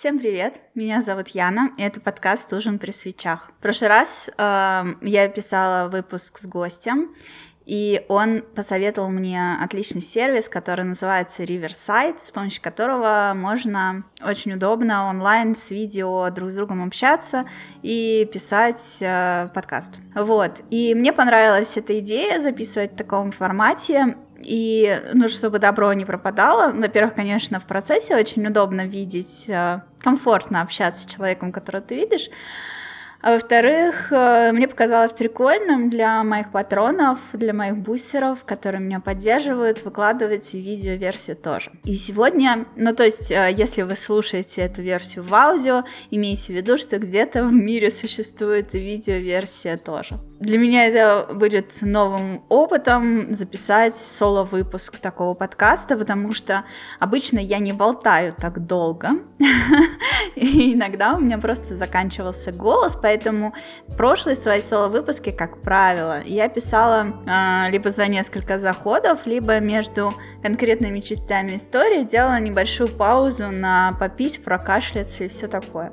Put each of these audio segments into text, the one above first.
Всем привет, меня зовут Яна, и это подкаст «Ужин при свечах». В прошлый раз э, я писала выпуск с гостем, и он посоветовал мне отличный сервис, который называется Riverside, с помощью которого можно очень удобно онлайн с видео друг с другом общаться и писать э, подкаст. Вот. И мне понравилась эта идея записывать в таком формате. И, ну, чтобы добро не пропадало, во-первых, конечно, в процессе очень удобно видеть, э, комфортно общаться с человеком, которого ты видишь, а во-вторых, э, мне показалось прикольным для моих патронов, для моих бустеров, которые меня поддерживают, выкладывать видео-версию тоже. И сегодня, ну то есть, э, если вы слушаете эту версию в аудио, имейте в виду, что где-то в мире существует видео-версия тоже. Для меня это будет новым опытом записать соло-выпуск такого подкаста, потому что обычно я не болтаю так долго, и иногда у меня просто заканчивался голос, поэтому прошлые свои соло-выпуски, как правило, я писала э, либо за несколько заходов, либо между конкретными частями истории делала небольшую паузу на попить, прокашляться и все такое.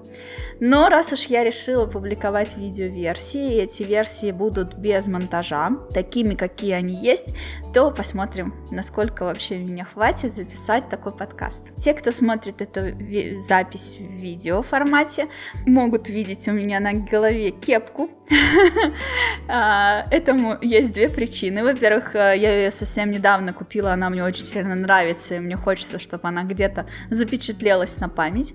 Но раз уж я решила публиковать видео-версии, эти версии будут без монтажа, такими, какие они есть, то посмотрим, насколько вообще меня хватит записать такой подкаст. Те, кто смотрит эту запись в видео формате, могут видеть у меня на голове кепку. А, этому есть две причины. Во-первых, я ее совсем недавно купила, она мне очень сильно нравится, и мне хочется, чтобы она где-то запечатлелась на память.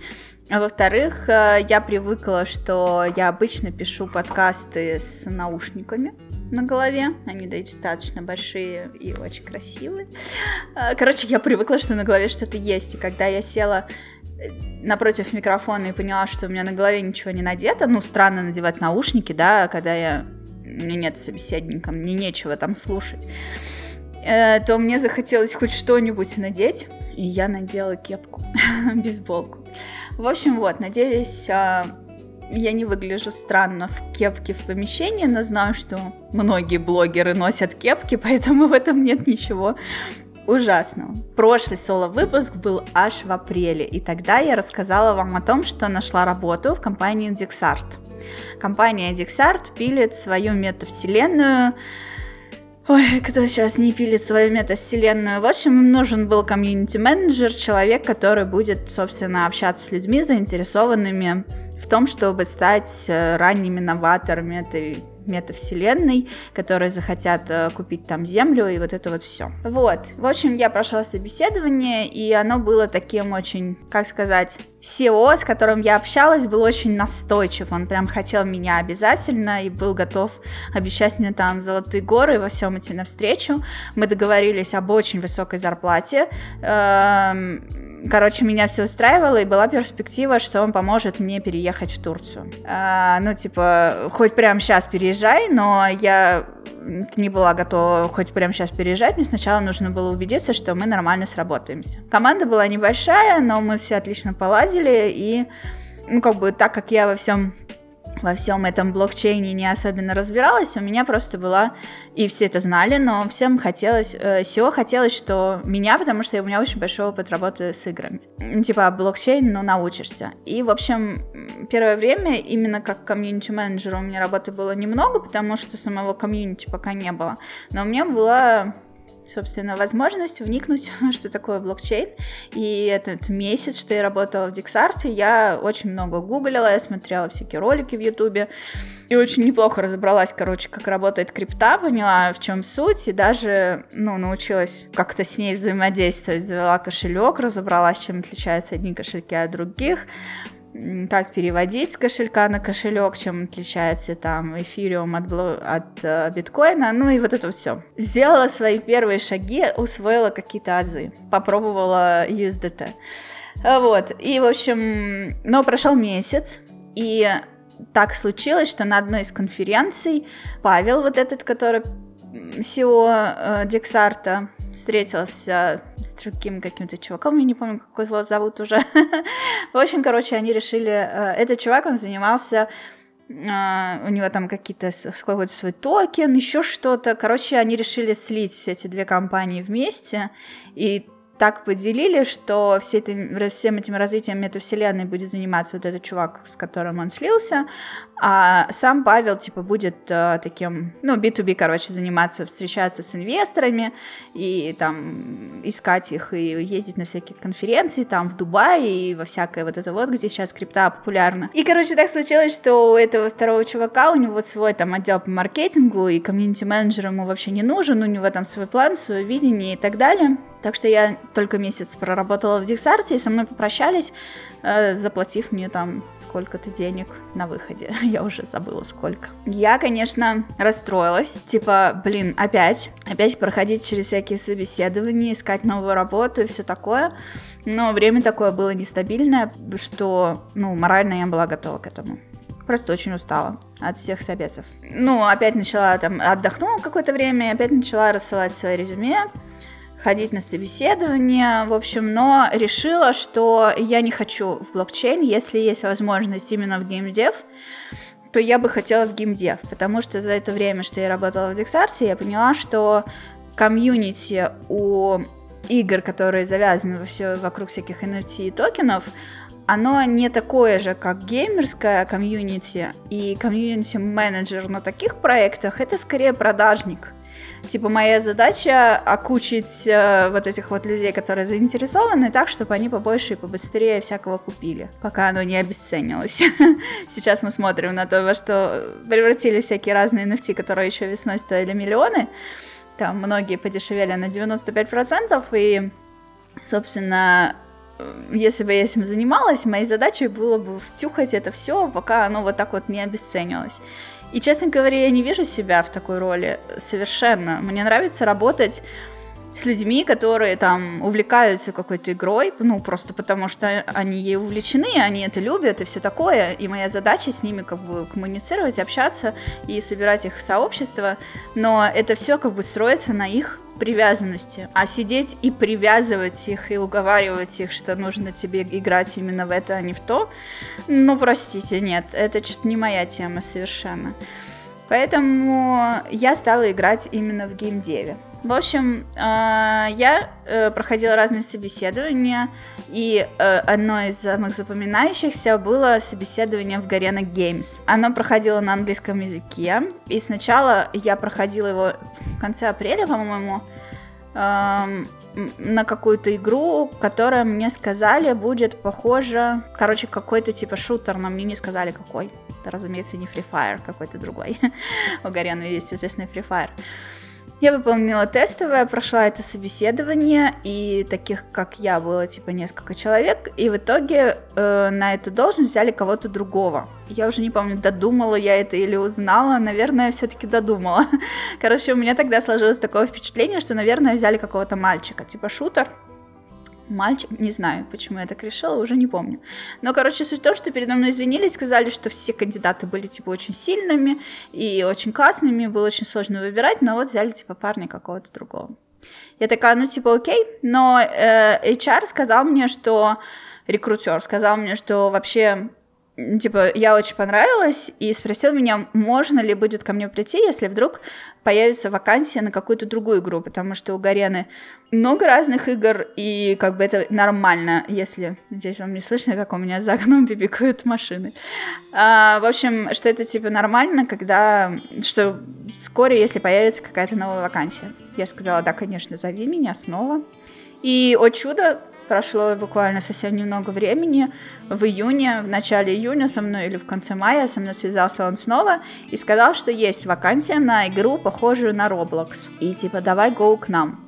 А во-вторых, э, я привыкла, что я обычно пишу подкасты с наушниками на голове. Они достаточно большие и очень красивые. Э, короче, я привыкла, что на голове что-то есть. И когда я села э, напротив микрофона и поняла, что у меня на голове ничего не надето, ну, странно надевать наушники, да, когда я... меня нет собеседника, мне нечего там слушать, то мне захотелось хоть что-нибудь надеть, и я надела кепку, бейсболку. В общем, вот, надеюсь, а, я не выгляжу странно в кепке в помещении, но знаю, что многие блогеры носят кепки, поэтому в этом нет ничего ужасного. Прошлый соло-выпуск был аж в апреле, и тогда я рассказала вам о том, что нашла работу в компании Dixart. Компания Dixart пилит свою метавселенную, Ой, кто сейчас не пилит свою метавселенную? В общем, им нужен был комьюнити-менеджер, человек, который будет, собственно, общаться с людьми, заинтересованными в том, чтобы стать э, ранними новаторами этой метавселенной, которые захотят э, купить там землю и вот это вот все. Вот, в общем, я прошла собеседование, и оно было таким очень, как сказать, SEO, с которым я общалась, был очень настойчив. Он прям хотел меня обязательно и был готов обещать мне там золотые горы и во всем идти навстречу. Мы договорились об очень высокой зарплате. Эм, короче, меня все устраивало, и была перспектива, что он поможет мне переехать в Турцию. А, ну, типа, хоть прямо сейчас переезжай, но я не была готова хоть прямо сейчас переезжать, мне сначала нужно было убедиться, что мы нормально сработаемся. Команда была небольшая, но мы все отлично поладили, и, ну, как бы, так как я во всем во всем этом блокчейне не особенно разбиралась, у меня просто была, и все это знали, но всем хотелось, э, SEO хотелось, что меня, потому что у меня очень большой опыт работы с играми. Типа блокчейн, ну, научишься. И, в общем, первое время именно как комьюнити-менеджер у меня работы было немного, потому что самого комьюнити пока не было. Но у меня была собственно, возможность вникнуть, что такое блокчейн. И этот месяц, что я работала в Диксарте, я очень много гуглила, я смотрела всякие ролики в Ютубе, и очень неплохо разобралась, короче, как работает крипта, поняла, в чем суть, и даже, ну, научилась как-то с ней взаимодействовать, завела кошелек, разобралась, чем отличаются одни кошельки от других, как переводить с кошелька на кошелек, чем отличается там эфириум от, от э, биткоина, ну и вот это все. Сделала свои первые шаги, усвоила какие-то азы, попробовала USDT. Вот, и в общем, но прошел месяц, и так случилось, что на одной из конференций Павел, вот этот, который SEO э, Дексарта, встретился с другим каким-то чуваком, я не помню, как его зовут уже. В общем, короче, они решили... Э, этот чувак, он занимался э, у него там какие-то какой-то свой токен, еще что-то. Короче, они решили слить эти две компании вместе, и так поделили, что все этим, всем этим развитием метавселенной будет заниматься вот этот чувак, с которым он слился, а сам Павел, типа, будет э, таким, ну, B2B, короче, заниматься, встречаться с инвесторами и там искать их и ездить на всякие конференции там в Дубае и во всякое вот это вот, где сейчас крипта популярна. И, короче, так случилось, что у этого второго чувака, у него свой там отдел по маркетингу и комьюнити-менеджер ему вообще не нужен, у него там свой план, свое видение и так далее. Так что я только месяц проработала в Диксарте, и со мной попрощались, заплатив мне там сколько-то денег на выходе. я уже забыла сколько. Я, конечно, расстроилась. Типа, блин, опять, опять проходить через всякие собеседования, искать новую работу и все такое. Но время такое было нестабильное, что, ну, морально я была готова к этому. Просто очень устала от всех собесов. Ну, опять начала там, отдохнула какое-то время, и опять начала рассылать свои резюме ходить на собеседование, в общем, но решила, что я не хочу в блокчейн, если есть возможность именно в геймдев, то я бы хотела в геймдев, потому что за это время, что я работала в Dexarts, я поняла, что комьюнити у игр, которые завязаны во все, вокруг всяких NFT и токенов, оно не такое же, как геймерская комьюнити, и комьюнити-менеджер на таких проектах — это скорее продажник. Типа моя задача окучить э, вот этих вот людей, которые заинтересованы, так, чтобы они побольше и побыстрее всякого купили, пока оно не обесценилось. Сейчас мы смотрим на то, во что превратились всякие разные NFT, которые еще весной стоили миллионы. Там многие подешевели на 95%, и, собственно, если бы я этим занималась, моей задачей было бы втюхать это все, пока оно вот так вот не обесценилось. И, честно говоря, я не вижу себя в такой роли совершенно. Мне нравится работать с людьми, которые там увлекаются какой-то игрой, ну, просто потому что они ей увлечены, они это любят и все такое, и моя задача с ними как бы коммуницировать, общаться и собирать их сообщество, но это все как бы строится на их привязанности. А сидеть и привязывать их, и уговаривать их, что нужно тебе играть именно в это, а не в то, ну, простите, нет, это что-то не моя тема совершенно. Поэтому я стала играть именно в геймдеве. В общем, э, я э, проходила разные собеседования, и э, одно из самых запоминающихся было собеседование в Garena Games. Оно проходило на английском языке, и сначала я проходила его в конце апреля, по-моему, на какую-то игру, которая мне сказали будет похожа, короче, какой-то типа шутер, но мне не сказали какой. Это, разумеется, не Free Fire, какой-то другой. У Гарена есть известный Free Fire. Я выполнила тестовое, прошла это собеседование, и таких, как я, было типа несколько человек, и в итоге э, на эту должность взяли кого-то другого. Я уже не помню, додумала я это или узнала, наверное, все-таки додумала. Короче, у меня тогда сложилось такое впечатление, что, наверное, взяли какого-то мальчика, типа шутер, мальчик, не знаю, почему я так решила, уже не помню. Но, короче, суть в том, что передо мной извинились, сказали, что все кандидаты были, типа, очень сильными и очень классными, было очень сложно выбирать, но вот взяли, типа, парня какого-то другого. Я такая, ну, типа, окей, но э, HR сказал мне, что рекрутер сказал мне, что вообще типа, я очень понравилась, и спросил меня, можно ли будет ко мне прийти, если вдруг появится вакансия на какую-то другую игру, потому что у Гарены много разных игр, и как бы это нормально, если... Здесь вам не слышно, как у меня за окном бибикают машины. А, в общем, что это, типа, нормально, когда... Что вскоре, если появится какая-то новая вакансия. Я сказала, да, конечно, зови меня снова. И, о чудо, прошло буквально совсем немного времени. В июне, в начале июня со мной или в конце мая со мной связался он снова и сказал, что есть вакансия на игру, похожую на Roblox. И типа, давай go к нам.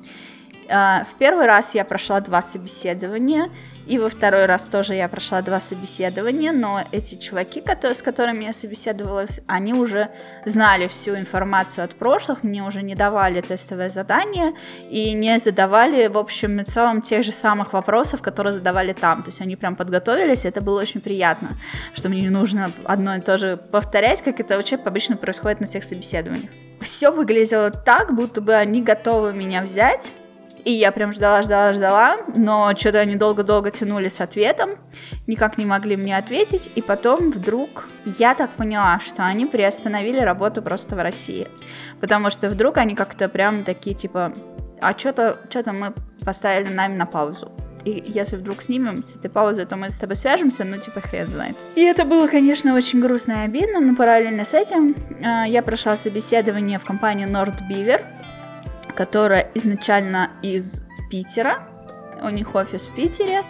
А, в первый раз я прошла два собеседования, и во второй раз тоже я прошла два собеседования, но эти чуваки, которые, с которыми я собеседовалась, они уже знали всю информацию от прошлых, мне уже не давали тестовое задание и не задавали, в общем и целом, тех же самых вопросов, которые задавали там. То есть они прям подготовились, это было очень приятно, что мне не нужно одно и то же повторять, как это вообще обычно происходит на всех собеседованиях. Все выглядело так, будто бы они готовы меня взять, и я прям ждала, ждала, ждала, но что-то они долго-долго тянули с ответом, никак не могли мне ответить, и потом вдруг я так поняла, что они приостановили работу просто в России, потому что вдруг они как-то прям такие, типа, а что-то что мы поставили нами на паузу. И если вдруг снимем с этой паузы, то мы с тобой свяжемся, ну, типа, хрен знает. И это было, конечно, очень грустно и обидно, но параллельно с этим э, я прошла собеседование в компанию Nord Beaver, которая изначально из Питера, у них офис в Питере,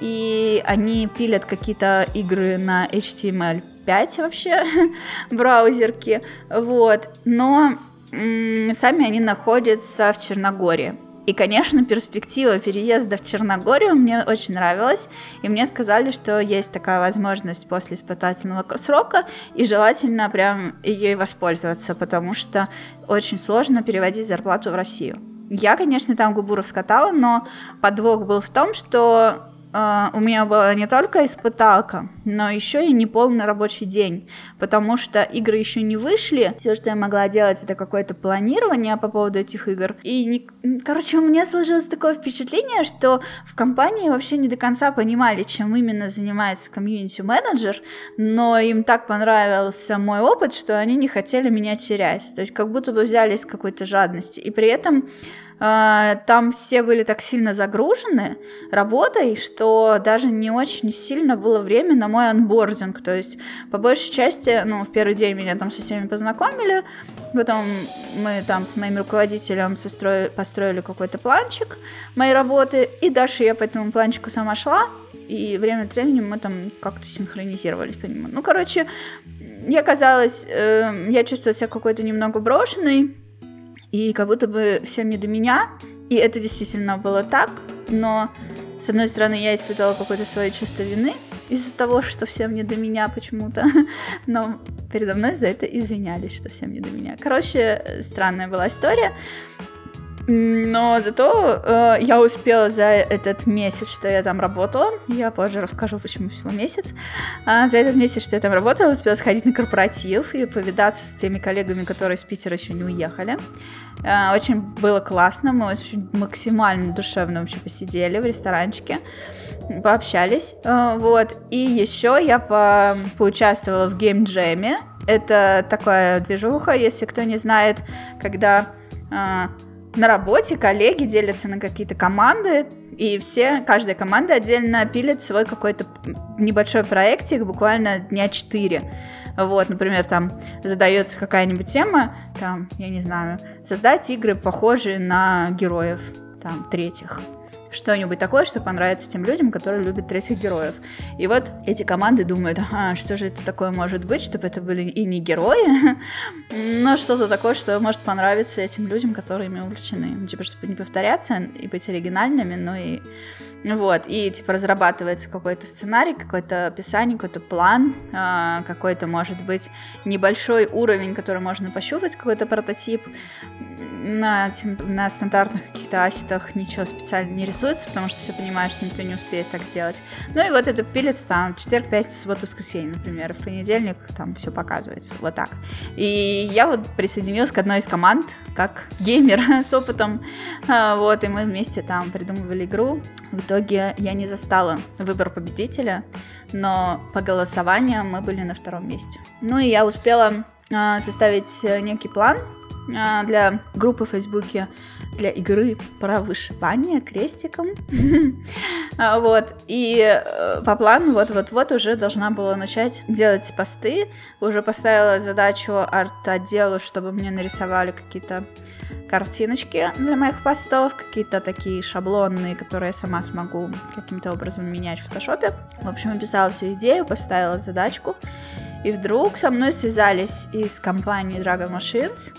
и они пилят какие-то игры на HTML5 вообще, браузерки, вот, но сами они находятся в Черногории. И, конечно, перспектива переезда в Черногорию мне очень нравилась, и мне сказали, что есть такая возможность после испытательного срока, и желательно прям ей воспользоваться, потому что очень сложно переводить зарплату в Россию. Я, конечно, там губу раскатала, но подвох был в том, что у меня была не только испыталка, но еще и неполный рабочий день, потому что игры еще не вышли. Все, что я могла делать, это какое-то планирование по поводу этих игр. И, не... короче, у меня сложилось такое впечатление, что в компании вообще не до конца понимали, чем именно занимается комьюнити-менеджер, но им так понравился мой опыт, что они не хотели меня терять. То есть как будто бы взяли из какой-то жадности. И при этом а, там все были так сильно загружены работой, что даже не очень сильно было время на мой анбординг. То есть, по большей части, ну, в первый день меня там со всеми познакомили, потом мы там с моим руководителем состроили, построили какой-то планчик моей работы, и дальше я по этому планчику сама шла, и время от времени мы там как-то синхронизировались по нему. Ну, короче, я казалось, э, я чувствовала себя какой-то немного брошенной, и как будто бы всем не до меня, и это действительно было так, но с одной стороны, я испытывала какое-то свое чувство вины из-за того, что всем не до меня почему-то, но передо мной за это извинялись, что всем не до меня. Короче, странная была история. Но зато э, я успела за этот месяц, что я там работала, я позже расскажу, почему всего месяц, а за этот месяц, что я там работала, успела сходить на корпоратив и повидаться с теми коллегами, которые из Питера еще не уехали. Э, очень было классно, мы очень максимально душевно вообще посидели в ресторанчике, пообщались, э, вот. И еще я по поучаствовала в геймджеме, это такая движуха, если кто не знает, когда э, на работе коллеги делятся на какие-то команды, и все, каждая команда отдельно пилит свой какой-то небольшой проектик, буквально дня 4. Вот, например, там задается какая-нибудь тема, там, я не знаю, создать игры, похожие на героев, там, третьих что-нибудь такое, что понравится тем людям, которые любят третьих героев. И вот эти команды думают, ага, что же это такое может быть, чтобы это были и не герои, но что-то такое, что может понравиться этим людям, которые ими увлечены. Ну, типа, чтобы не повторяться и быть оригинальными, но и вот, и типа разрабатывается какой-то сценарий, какое-то описание, какой-то план, а, какой-то, может быть, небольшой уровень, который можно пощупать, какой-то прототип. На, на стандартных каких-то асетах ничего специально не рисуется, потому что все понимают, что никто не успеет так сделать. Ну и вот это пилится там четверг, пятница, суббота, воскресенье, например. В понедельник там все показывается. Вот так. И я вот присоединилась к одной из команд, как геймер с опытом. А, вот, и мы вместе там придумывали игру. Итоге я не застала выбор победителя, но по голосованию мы были на втором месте. Ну и я успела э, составить некий план э, для группы в Фейсбуке для игры про вышивание крестиком. А, вот. И э, по плану вот-вот-вот уже должна была начать делать посты. Уже поставила задачу арт-отделу, чтобы мне нарисовали какие-то картиночки для моих постов, какие-то такие шаблонные, которые я сама смогу каким-то образом менять в фотошопе. В общем, описала всю идею, поставила задачку, и вдруг со мной связались из компании Dragon Machines.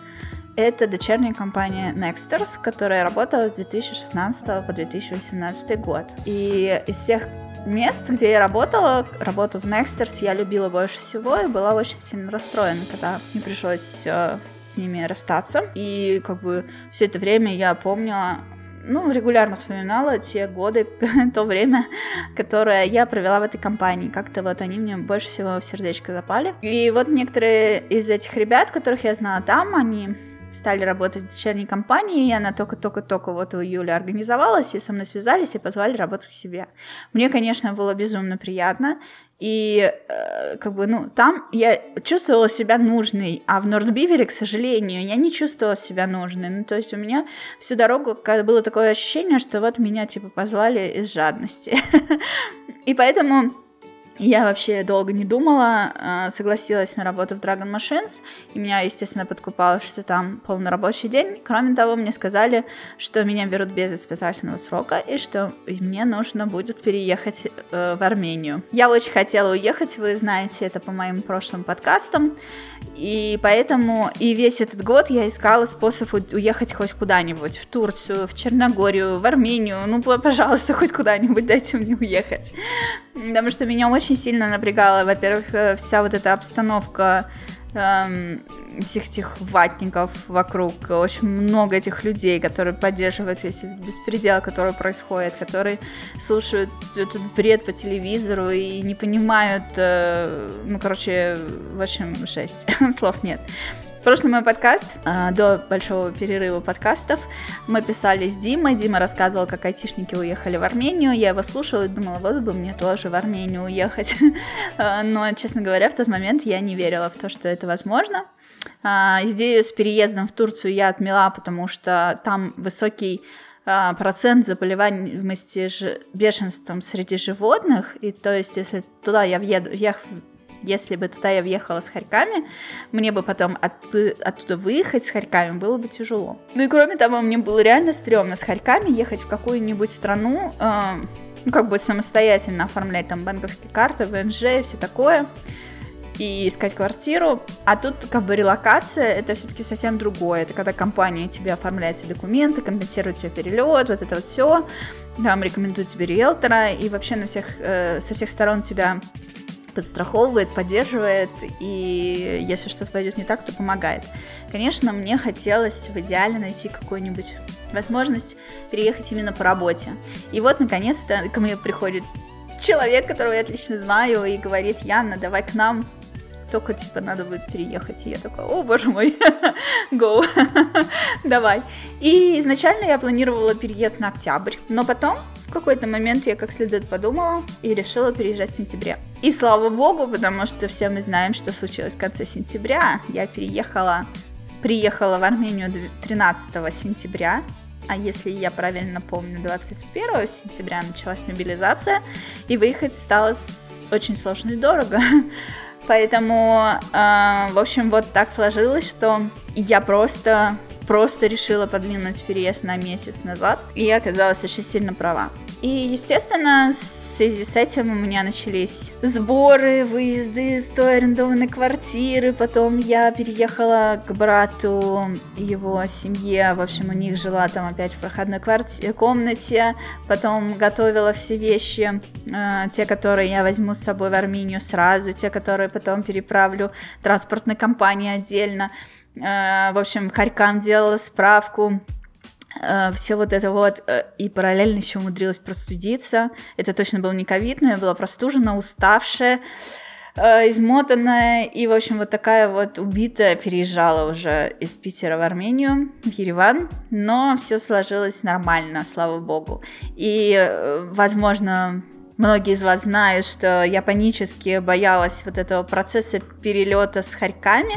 Это дочерняя компания Nexters, которая работала с 2016 по 2018 год. И из всех мест, где я работала, работу в Nexters я любила больше всего и была очень сильно расстроена, когда мне пришлось э, с ними расстаться. И как бы все это время я помнила ну, регулярно вспоминала те годы, то время, которое я провела в этой компании. Как-то вот они мне больше всего в сердечко запали. И вот некоторые из этих ребят, которых я знала там, они стали работать в дочерней компании, и она только-только-только вот у Юли организовалась, и со мной связались и позвали работать к себе. Мне, конечно, было безумно приятно, и э, как бы, ну, там я чувствовала себя нужной, а в Нордбивере, к сожалению, я не чувствовала себя нужной. Ну, то есть у меня всю дорогу было такое ощущение, что вот меня, типа, позвали из жадности. И поэтому я вообще долго не думала, а, согласилась на работу в Dragon Machines, и меня, естественно, подкупало, что там полный рабочий день. Кроме того, мне сказали, что меня берут без испытательного срока, и что мне нужно будет переехать э, в Армению. Я очень хотела уехать, вы знаете это по моим прошлым подкастам, и поэтому и весь этот год я искала способ уехать хоть куда-нибудь, в Турцию, в Черногорию, в Армению, ну, пожалуйста, хоть куда-нибудь дайте мне уехать. Потому что меня очень сильно напрягала, во-первых, э, вся вот эта обстановка эм, всех этих ватников вокруг, очень много этих людей, которые поддерживают весь этот беспредел, который происходит, которые слушают этот бред по телевизору и не понимают, э, ну, короче, в общем, жесть, слов нет. Прошлый мой подкаст, а, до большого перерыва подкастов, мы писали с Димой. Дима рассказывал, как айтишники уехали в Армению. Я его слушала и думала, вот бы мне тоже в Армению уехать. А, но, честно говоря, в тот момент я не верила в то, что это возможно. А, идею с переездом в Турцию я отмела, потому что там высокий процент заболеваемости бешенством среди животных, и то есть если туда я въеду, я если бы туда я въехала с хорьками, мне бы потом оттуда, оттуда выехать с хорьками было бы тяжело. Ну и кроме того, мне было реально стрёмно с хорьками ехать в какую-нибудь страну, э, ну как бы самостоятельно оформлять там банковские карты, ВНЖ и все такое и искать квартиру. А тут как бы релокация это все-таки совсем другое. Это когда компания тебе оформляет все документы, компенсирует тебе перелет, вот это вот все. Там рекомендуют тебе риэлтора и вообще на всех, э, со всех сторон тебя подстраховывает, поддерживает, и если что-то пойдет не так, то помогает. Конечно, мне хотелось в идеале найти какую-нибудь возможность переехать именно по работе. И вот, наконец-то, ко мне приходит человек, которого я отлично знаю, и говорит, Яна, давай к нам, только, типа, надо будет переехать. И я такая, о, боже мой, go, давай. И изначально я планировала переезд на октябрь, но потом в какой-то момент я как следует подумала и решила переезжать в сентябре. И слава богу, потому что все мы знаем, что случилось в конце сентября. Я переехала, приехала в Армению 13 сентября, а если я правильно помню, 21 сентября началась мобилизация, и выехать стало очень сложно и дорого. Поэтому, э, в общем, вот так сложилось, что я просто просто решила подвинуть переезд на месяц назад, и я оказалась очень сильно права. И, естественно, в связи с этим у меня начались сборы, выезды из той арендованной квартиры. Потом я переехала к брату, его семье. В общем, у них жила там опять в проходной квартире, комнате. Потом готовила все вещи, э, те, которые я возьму с собой в Армению сразу, те, которые потом переправлю транспортной компании отдельно. Э, в общем, Харькам делала справку, э, все вот это вот, э, и параллельно еще умудрилась простудиться. Это точно был не ковид, но я была простужена, уставшая, измотанная, и, в общем, вот такая вот убитая переезжала уже из Питера в Армению, в Ереван, но все сложилось нормально, слава богу. И, возможно, Многие из вас знают, что я панически боялась вот этого процесса перелета с хорьками.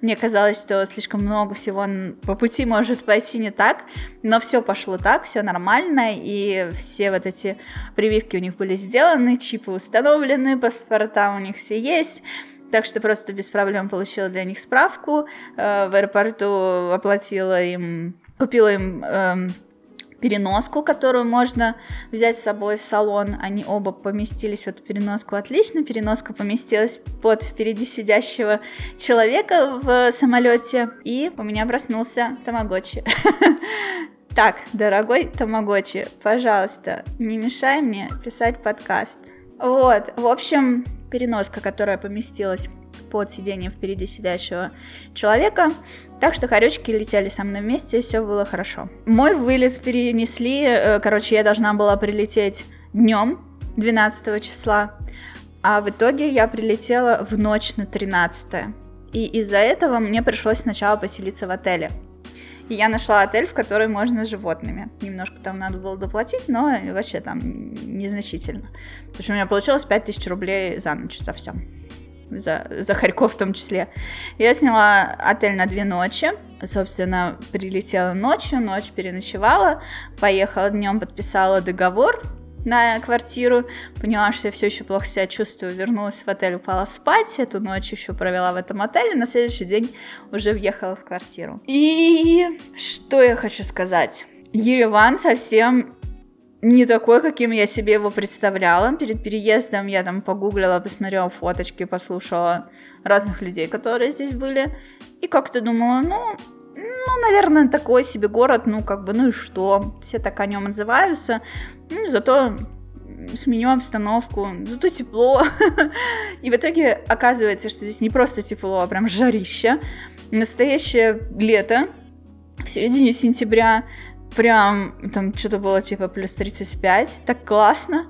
Мне казалось, что слишком много всего по пути может пойти не так, но все пошло так, все нормально, и все вот эти прививки у них были сделаны, чипы установлены, паспорта у них все есть. Так что просто без проблем получила для них справку. Э, в аэропорту оплатила им, купила им эм, переноску, которую можно взять с собой в салон. Они оба поместились в переноску отлично. Переноска поместилась под впереди сидящего человека в самолете. И у меня проснулся тамагочи. Так, дорогой тамагочи, пожалуйста, не мешай мне писать подкаст. Вот, в общем, переноска, которая поместилась под сиденьем впереди сидящего человека. Так что хоречки летели со мной вместе, все было хорошо. Мой вылет перенесли, э, короче, я должна была прилететь днем 12 числа, а в итоге я прилетела в ночь на 13 и из-за этого мне пришлось сначала поселиться в отеле. И я нашла отель, в который можно с животными. Немножко там надо было доплатить, но вообще там незначительно. Потому что у меня получилось 5000 рублей за ночь, за все. За, за Харьков в том числе. Я сняла отель на две ночи. Собственно, прилетела ночью, ночь переночевала, поехала днем, подписала договор на квартиру, поняла, что я все еще плохо себя чувствую, вернулась в отель, упала спать, эту ночь еще провела в этом отеле, на следующий день уже въехала в квартиру. И что я хочу сказать? Ереван совсем не такой, каким я себе его представляла. Перед переездом я там погуглила, посмотрела фоточки, послушала разных людей, которые здесь были. И как-то думала, ну, ну, наверное, такой себе город, ну, как бы, ну и что? Все так о нем отзываются. Ну, зато сменю обстановку, зато тепло. И в итоге оказывается, что здесь не просто тепло, а прям жарище. Настоящее лето в середине сентября прям там что-то было типа плюс 35, так классно,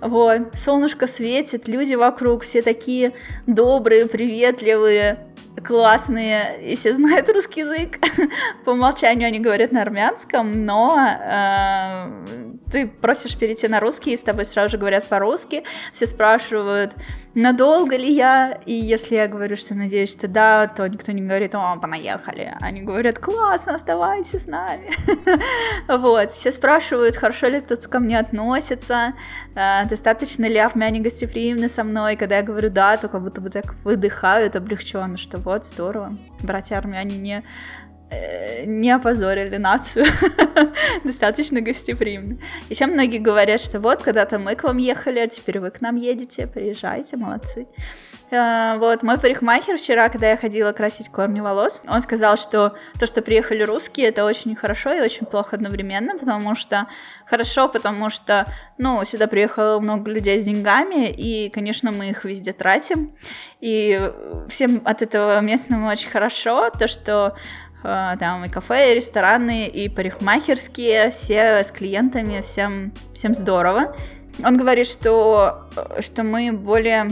вот, солнышко светит, люди вокруг все такие добрые, приветливые, классные, и все знают русский язык. По умолчанию они говорят на армянском, но э, ты просишь перейти на русский, и с тобой сразу же говорят по-русски. Все спрашивают, надолго ли я, и если я говорю, что надеюсь, что да, то никто не говорит, о, понаехали. Они говорят, классно, оставайся с нами. Вот, все спрашивают, хорошо ли тут ко мне относятся, э, достаточно ли армяне гостеприимны со мной. Когда я говорю да, то как будто бы так выдыхают облегченно, что вот, здорово. Братья армяне не э, не опозорили нацию, достаточно гостеприимно. Еще многие говорят, что вот, когда-то мы к вам ехали, а теперь вы к нам едете, приезжайте, молодцы. Э, вот, мой парикмахер вчера, когда я ходила красить корни волос, он сказал, что то, что приехали русские, это очень хорошо и очень плохо одновременно, потому что хорошо, потому что, ну, сюда приехало много людей с деньгами, и, конечно, мы их везде тратим, и всем от этого местному очень хорошо, то, что э, там и кафе, и рестораны, и парикмахерские, все с клиентами, всем, всем здорово. Он говорит, что, что мы более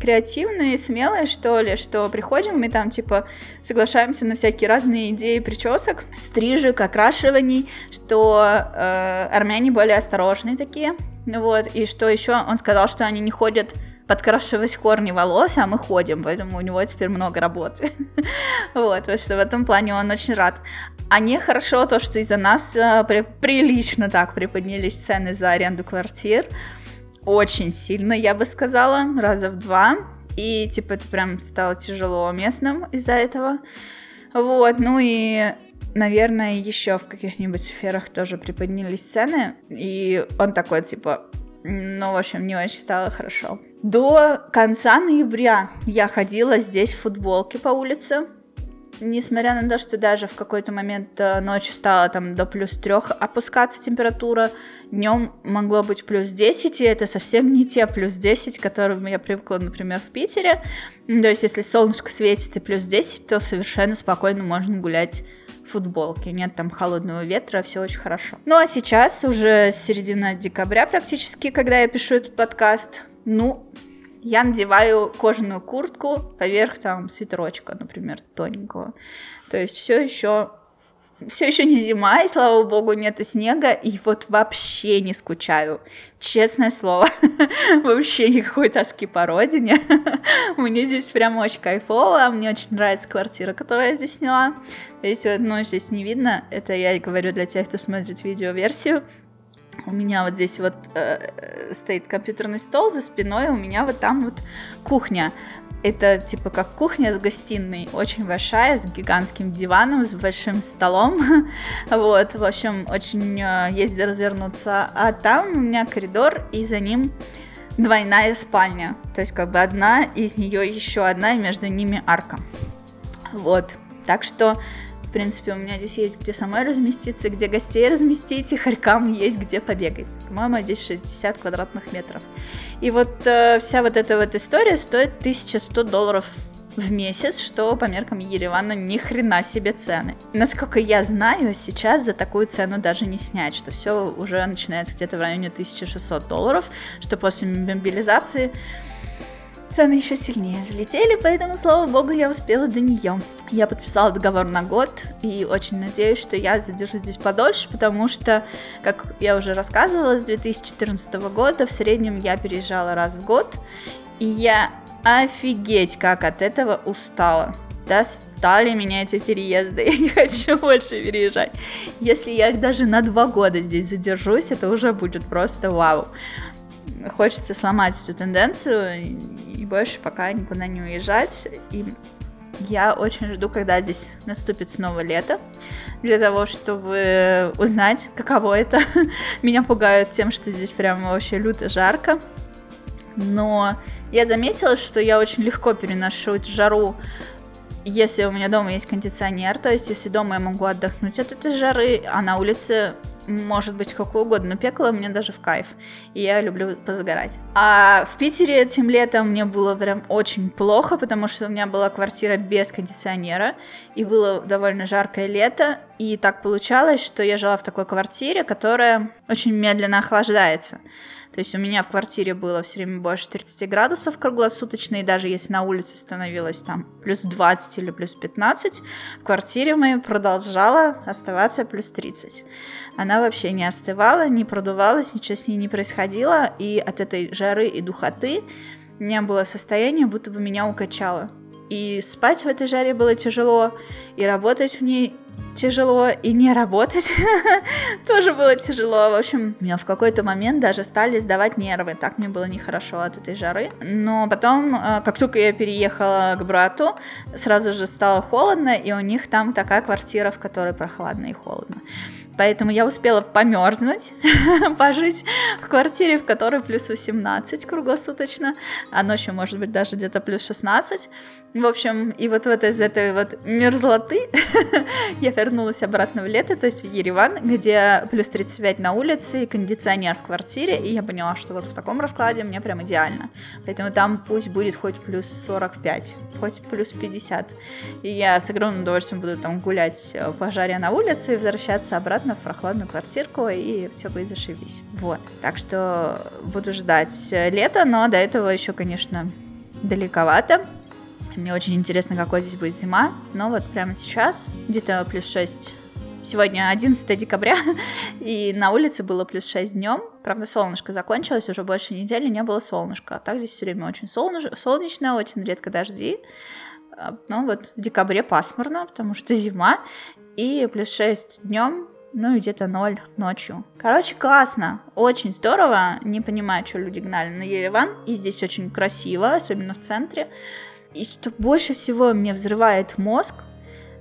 креативные, смелые, что ли, что приходим, мы там, типа, соглашаемся на всякие разные идеи причесок, стрижек, окрашиваний, что э, армяне более осторожные такие, вот, и что еще он сказал, что они не ходят подкрашивать корни волос, а мы ходим, поэтому у него теперь много работы. вот, вот что в этом плане он очень рад. А хорошо то, что из-за нас э, при, прилично так приподнялись цены за аренду квартир очень сильно, я бы сказала, раза в два. И, типа, это прям стало тяжело местным из-за этого. Вот, ну и, наверное, еще в каких-нибудь сферах тоже приподнялись цены. И он такой, типа, ну, в общем, не очень стало хорошо. До конца ноября я ходила здесь в футболке по улице несмотря на то, что даже в какой-то момент э, ночью стало там до плюс трех опускаться температура, днем могло быть плюс 10, и это совсем не те плюс 10, к которым я привыкла, например, в Питере. То есть, если солнышко светит и плюс 10, то совершенно спокойно можно гулять в футболке, нет там холодного ветра, все очень хорошо. Ну а сейчас уже середина декабря практически, когда я пишу этот подкаст, ну, я надеваю кожаную куртку поверх там свитерочка, например, тоненького. То есть все еще все еще не зима, и слава богу, нету снега, и вот вообще не скучаю. Честное слово, вообще никакой тоски по родине. мне здесь прям очень кайфово, мне очень нравится квартира, которую я здесь сняла. Если вот ночь здесь не видно, это я говорю для тех, кто смотрит видеоверсию, у меня вот здесь вот э, стоит компьютерный стол за спиной, у меня вот там вот кухня. Это типа как кухня с гостиной, очень большая, с гигантским диваном, с большим столом. вот, в общем, очень э, есть где развернуться. А там у меня коридор, и за ним двойная спальня. То есть как бы одна, из нее еще одна, и между ними арка. Вот. Так что в принципе, у меня здесь есть где самой разместиться, где гостей разместить, и хорькам есть где побегать. По-моему, здесь 60 квадратных метров. И вот э, вся вот эта вот история стоит 1100 долларов в месяц, что по меркам Еревана ни хрена себе цены. Насколько я знаю, сейчас за такую цену даже не снять, что все уже начинается где-то в районе 1600 долларов, что после мобилизации цены еще сильнее взлетели, поэтому, слава богу, я успела до нее. Я подписала договор на год и очень надеюсь, что я задержусь здесь подольше, потому что, как я уже рассказывала, с 2014 года в среднем я переезжала раз в год, и я офигеть как от этого устала. Достали меня эти переезды, я не хочу больше переезжать. Если я даже на два года здесь задержусь, это уже будет просто вау. Хочется сломать эту тенденцию и больше пока никуда не уезжать. И я очень жду, когда здесь наступит снова лето, для того, чтобы узнать, каково это. Меня пугает тем, что здесь прям вообще люто жарко. Но я заметила, что я очень легко переношу жару если у меня дома есть кондиционер, то есть если дома я могу отдохнуть от этой жары, а на улице может быть какое угодно, но пекло мне даже в кайф, и я люблю позагорать. А в Питере этим летом мне было прям очень плохо, потому что у меня была квартира без кондиционера, и было довольно жаркое лето, и так получалось, что я жила в такой квартире, которая очень медленно охлаждается. То есть у меня в квартире было все время больше 30 градусов круглосуточно, и даже если на улице становилось там плюс 20 или плюс 15, в квартире моей продолжала оставаться плюс 30. Она вообще не остывала, не продувалась, ничего с ней не происходило, и от этой жары и духоты не было состояния, будто бы меня укачало. И спать в этой жаре было тяжело, и работать в ней тяжело, и не работать тоже было тяжело. В общем, меня в какой-то момент даже стали сдавать нервы. Так мне было нехорошо от этой жары. Но потом, э, как только я переехала к брату, сразу же стало холодно, и у них там такая квартира, в которой прохладно и холодно. Поэтому я успела померзнуть, пожить в квартире, в которой плюс 18 круглосуточно, а ночью может быть даже где-то плюс 16. В общем, и вот, вот из этой вот мерзлоты я вернулась обратно в лето, то есть в Ереван, где плюс 35 на улице и кондиционер в квартире, и я поняла, что вот в таком раскладе мне прям идеально. Поэтому там пусть будет хоть плюс 45, хоть плюс 50. И я с огромным удовольствием буду там гулять по жаре на улице и возвращаться обратно в прохладную квартирку, и все будет зашибись. Вот. Так что буду ждать лета, но до этого еще, конечно, далековато. Мне очень интересно, какой здесь будет зима. Но вот прямо сейчас где-то плюс 6 Сегодня 11 декабря, и на улице было плюс 6 днем. Правда, солнышко закончилось, уже больше недели не было солнышка. А так здесь все время очень солнеж... солнечно, очень редко дожди. А, ну вот в декабре пасмурно, потому что зима, и плюс 6 днем, ну и где-то 0 ночью. Короче, классно, очень здорово. Не понимаю, что люди гнали на Ереван, и здесь очень красиво, особенно в центре. И что больше всего мне взрывает мозг,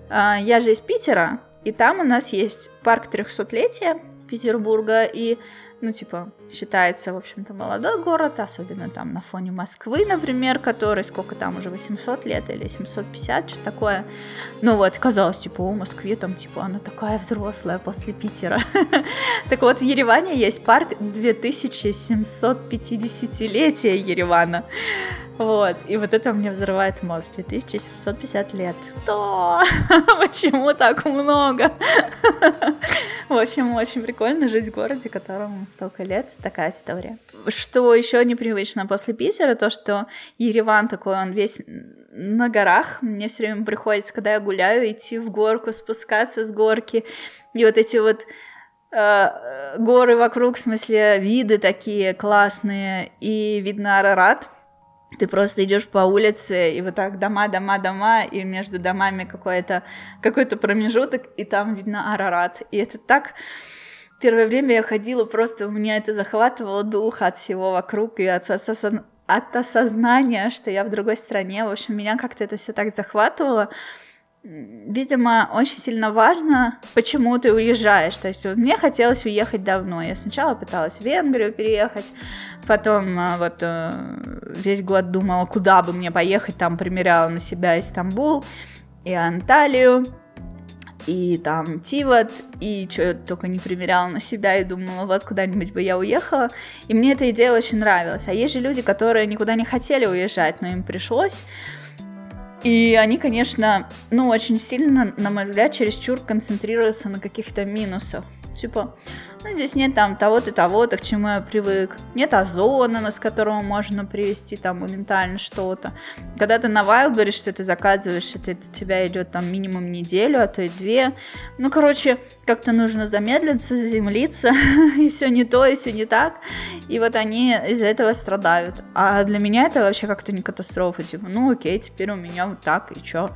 а, я же из Питера, и там у нас есть парк 300-летия Петербурга, и, ну, типа, считается, в общем-то, молодой город, особенно там на фоне Москвы, например, который сколько там уже, 800 лет или 750, что такое. Ну вот, казалось, типа, о, Москве там, типа, она такая взрослая после Питера. Так вот, в Ереване есть парк 2750-летия Еревана. Вот, и вот это мне взрывает мозг. 2750 лет. То! Почему так много? В общем, очень прикольно жить в городе, которому столько лет. Такая история. Что еще непривычно после Питера, то, что Ереван такой, он весь на горах. Мне все время приходится, когда я гуляю, идти в горку, спускаться с горки. И вот эти вот э, горы вокруг, в смысле, виды такие классные. И видно Арарат ты просто идешь по улице, и вот так дома, дома, дома, и между домами какой-то какой промежуток, и там видно Арарат. И это так... Первое время я ходила, просто у меня это захватывало дух от всего вокруг и от, от осознания, что я в другой стране. В общем, меня как-то это все так захватывало видимо, очень сильно важно, почему ты уезжаешь. То есть мне хотелось уехать давно. Я сначала пыталась в Венгрию переехать, потом а, вот э, весь год думала, куда бы мне поехать, там примеряла на себя Истамбул и Анталию, и там Тивот, и что я только не примеряла на себя и думала, вот куда-нибудь бы я уехала. И мне эта идея очень нравилась. А есть же люди, которые никуда не хотели уезжать, но им пришлось. И они, конечно, ну, очень сильно, на мой взгляд, чересчур концентрируются на каких-то минусах. Типа, ну, здесь нет там того-то, того-то, к чему я привык. Нет озона, с которого можно привести там моментально что-то. Когда ты на Wildberries что-то заказываешь, это, это тебя идет там минимум неделю, а то и две. Ну, короче, как-то нужно замедлиться, заземлиться, и все не то, и все не так. И вот они из-за этого страдают. А для меня это вообще как-то не катастрофа. Типа, ну окей, теперь у меня вот так, и чё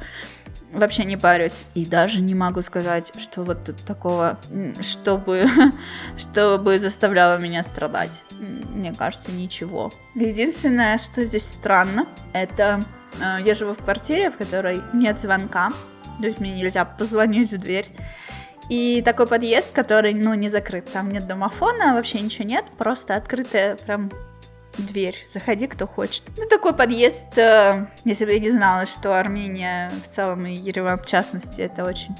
вообще не парюсь. И даже не могу сказать, что вот тут такого, чтобы, чтобы заставляло меня страдать. Мне кажется, ничего. Единственное, что здесь странно, это э, я живу в квартире, в которой нет звонка, то есть мне нельзя позвонить в дверь. И такой подъезд, который, ну, не закрыт. Там нет домофона, вообще ничего нет, просто открытая прям дверь, заходи, кто хочет. Ну, такой подъезд, э, если бы я не знала, что Армения в целом и Ереван в частности, это очень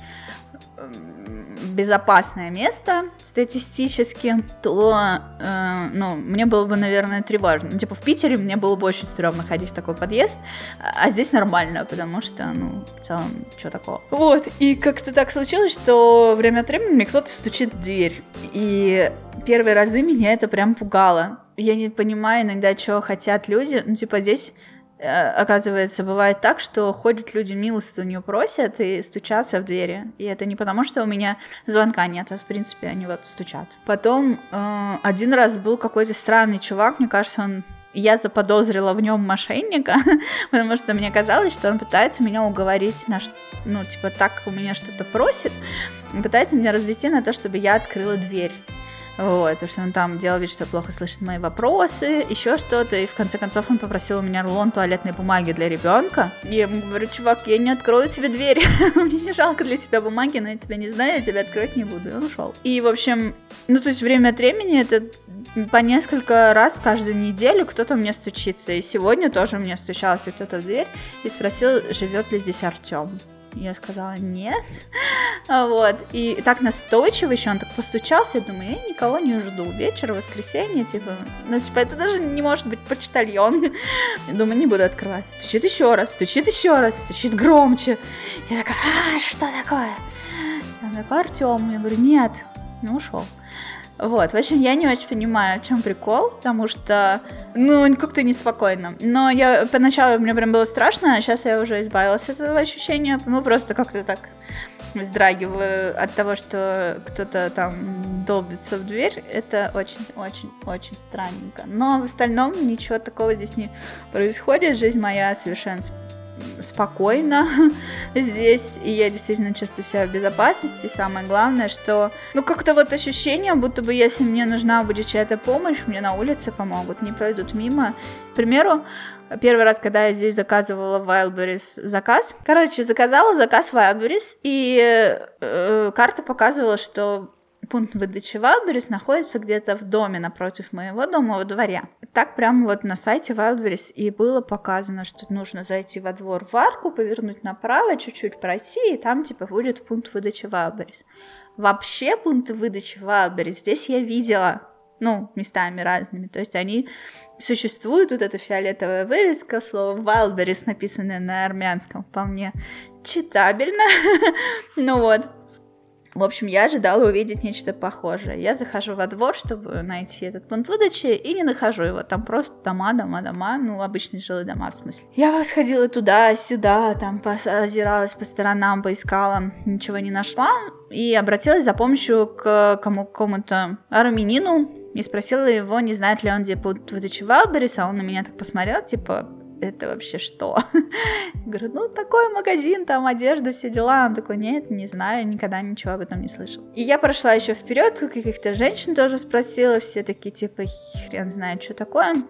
безопасное место статистически, то, э, ну, мне было бы, наверное, тревожно. Ну, типа, в Питере мне было бы очень стрёмно ходить в такой подъезд, а здесь нормально, потому что, ну, в целом, что такого. Вот, и как-то так случилось, что время от времени мне кто-то стучит в дверь, и первые разы меня это прям пугало. Я не понимаю иногда, что хотят люди, ну, типа, здесь Э, оказывается, бывает так, что ходят люди милостыню просят и стучатся в двери. И это не потому, что у меня звонка нет, а в принципе они вот стучат. Потом э, один раз был какой-то странный чувак, мне кажется, он я заподозрила в нем мошенника, потому что мне казалось, что он пытается меня уговорить на, ну, типа, так у меня что-то просит, пытается меня развести на то, чтобы я открыла дверь. Вот, потому что он там делал вид, что плохо слышит мои вопросы, еще что-то. И в конце концов он попросил у меня рулон туалетной бумаги для ребенка. И я ему говорю, чувак, я не открою тебе дверь. Мне не жалко для тебя бумаги, но я тебя не знаю, я тебя открыть не буду. И он ушел. И, в общем, ну, то есть время от времени это по несколько раз каждую неделю кто-то мне стучится. И сегодня тоже мне стучался кто-то в дверь и спросил, живет ли здесь Артем. Я сказала нет. Вот. И так настойчиво еще он так постучался. Я думаю, я никого не жду. Вечер, воскресенье, типа. Ну, типа, это даже не может быть почтальон. Я думаю, не буду открывать. Стучит еще раз, стучит еще раз, стучит громче. Я такая, а, что такое? Он такой, Артем. Я говорю, нет. Ну, ушел. Вот, в общем, я не очень понимаю, в чем прикол, потому что, ну, как-то неспокойно. Но я поначалу мне прям было страшно, а сейчас я уже избавилась от этого ощущения. Ну, просто как-то так вздрагиваю от того, что кто-то там долбится в дверь. Это очень-очень-очень странненько. Но в остальном ничего такого здесь не происходит. Жизнь моя совершенно спокойно здесь, и я действительно чувствую себя в безопасности. Самое главное, что, ну, как-то вот ощущение, будто бы если мне нужна будет чья-то помощь, мне на улице помогут, не пройдут мимо. К примеру, первый раз, когда я здесь заказывала в Wildberries заказ, короче, заказала заказ в Wildberries, и э, карта показывала, что пункт выдачи Wildberries находится где-то в доме напротив моего дома во дворе. Так прямо вот на сайте Wildberries и было показано, что нужно зайти во двор в арку, повернуть направо, чуть-чуть пройти, и там типа будет пункт выдачи Wildberries. Вообще пункты выдачи Wildberries здесь я видела, ну, местами разными. То есть они существуют, вот эта фиолетовая вывеска, слово Wildberries, написанное на армянском, вполне читабельно. ну вот. В общем, я ожидала увидеть нечто похожее. Я захожу во двор, чтобы найти этот пункт выдачи, и не нахожу его. Там просто дома, дома, дома, ну, обычные жилые дома, в смысле. Я сходила туда-сюда, там озиралась по сторонам, поискала, ничего не нашла, и обратилась за помощью к кому какому-то армянину, и спросила его, не знает ли он, где пункт выдачи Валберис, а он на меня так посмотрел, типа, это вообще что? Говорю, ну, такой магазин, там одежда, все дела. Он такой, нет, не знаю, никогда ничего об этом не слышал. И я прошла еще вперед, каких-то женщин тоже спросила, все такие, типа, хрен знает, что такое.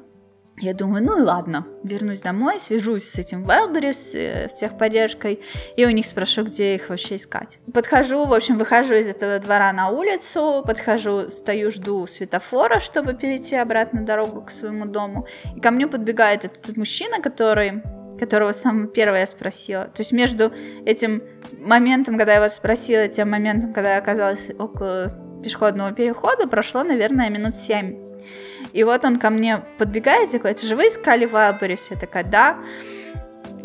Я думаю, ну и ладно, вернусь домой, свяжусь с этим Wildberries, э, с техподдержкой, и у них спрошу, где их вообще искать. Подхожу, в общем, выхожу из этого двора на улицу, подхожу, стою, жду светофора, чтобы перейти обратно дорогу к своему дому, и ко мне подбегает этот мужчина, который которого самое первое я спросила. То есть между этим моментом, когда я его спросила, тем моментом, когда я оказалась около пешеходного перехода, прошло, наверное, минут семь. И вот он ко мне подбегает, такой, это же вы искали в Абрисе? Я такая, да.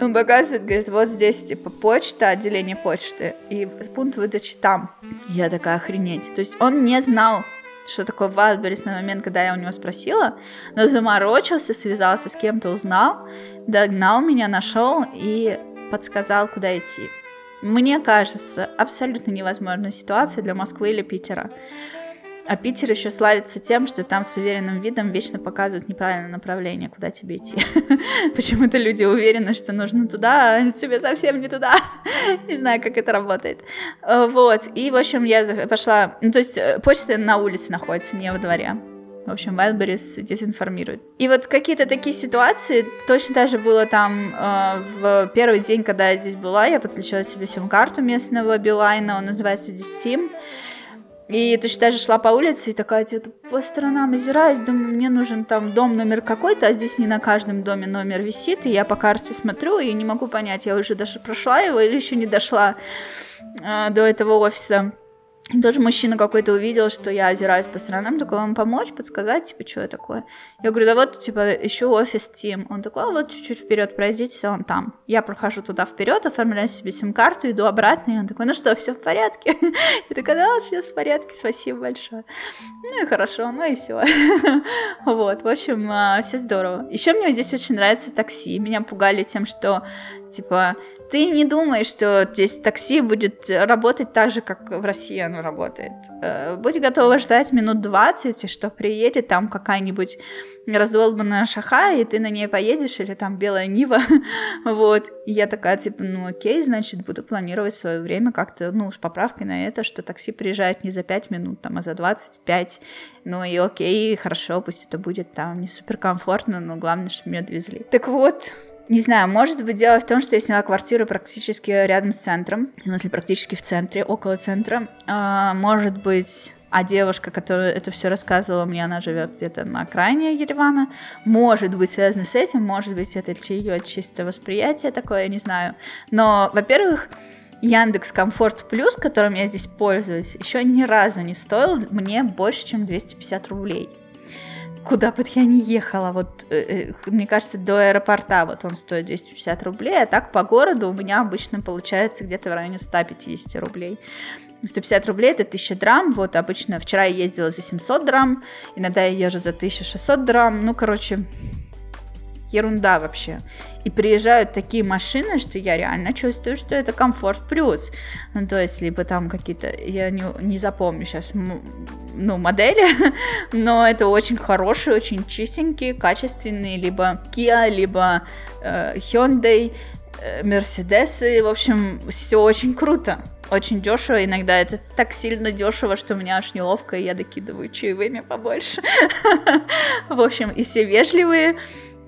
Он показывает, говорит, вот здесь, типа, почта, отделение почты, и пункт выдачи там. Я такая, охренеть. То есть он не знал, что такое Wildberries на момент, когда я у него спросила, но заморочился, связался с кем-то, узнал, догнал меня, нашел и подсказал, куда идти. Мне кажется, абсолютно невозможная ситуация для Москвы или Питера. А Питер еще славится тем, что там с уверенным видом вечно показывают неправильное направление, куда тебе идти. Почему-то люди уверены, что нужно туда, а тебе совсем не туда. не знаю, как это работает. Э, вот. И, в общем, я пошла... Ну, то есть э, почта на улице находится, не во дворе. В общем, Wildberries дезинформирует. И вот какие-то такие ситуации, точно так же было там э, в первый день, когда я здесь была, я подключила себе сим-карту местного Билайна, он называется Distim. И точно даже шла по улице и такая что-то по сторонам озираюсь, думаю, мне нужен там дом номер какой-то, а здесь не на каждом доме номер висит, и я по карте смотрю и не могу понять, я уже даже прошла его или еще не дошла э, до этого офиса. И тоже мужчина какой-то увидел, что я озираюсь по сторонам, такой, вам помочь, подсказать, типа, что это такое? Я говорю, да вот, типа, ищу офис Тим. Он такой, а вот чуть-чуть вперед пройдите, он там. Я прохожу туда вперед, оформляю себе сим-карту, иду обратно, и он такой, ну что, все в порядке? Я такая, да, сейчас в порядке, спасибо большое. Ну и хорошо, ну и все. Вот, в общем, а, все здорово. Еще мне здесь очень нравится такси. Меня пугали тем, что, типа, ты не думаешь, что здесь такси будет работать так же, как в России оно работает. Э, будь готова ждать минут 20, и что приедет там какая-нибудь раздолбанная шаха, и ты на ней поедешь, или там белая Нива, вот. И я такая, типа, ну окей, значит, буду планировать свое время как-то, ну, с поправкой на это, что такси приезжает не за 5 минут, там, а за 25. Ну и окей, хорошо, пусть это будет там не супер комфортно, но главное, чтобы меня отвезли. Так вот, не знаю, может быть, дело в том, что я сняла квартиру практически рядом с центром, в смысле, практически в центре, около центра. А, может быть, а девушка, которая это все рассказывала мне, она живет где-то на окраине Еревана. Может быть, связано с этим, может быть, это ее чистое восприятие такое, я не знаю. Но, во-первых, Яндекс Комфорт Плюс, которым я здесь пользуюсь, еще ни разу не стоил мне больше, чем 250 рублей куда бы я ни ехала, вот, э, э, мне кажется, до аэропорта вот он стоит 250 рублей, а так по городу у меня обычно получается где-то в районе 150 рублей. 150 рублей это 1000 драм, вот обычно вчера я ездила за 700 драм, иногда я езжу за 1600 драм, ну, короче, ерунда вообще. И приезжают такие машины, что я реально чувствую, что это комфорт плюс. Ну, то есть, либо там какие-то, я не, не запомню сейчас, ну, модели, но это очень хорошие, очень чистенькие, качественные, либо Kia, либо э, Hyundai, э, Мерседесы, в общем, все очень круто очень дешево. Иногда это так сильно дешево, что меня аж неловко, и я докидываю чаевыми побольше. В общем, и все вежливые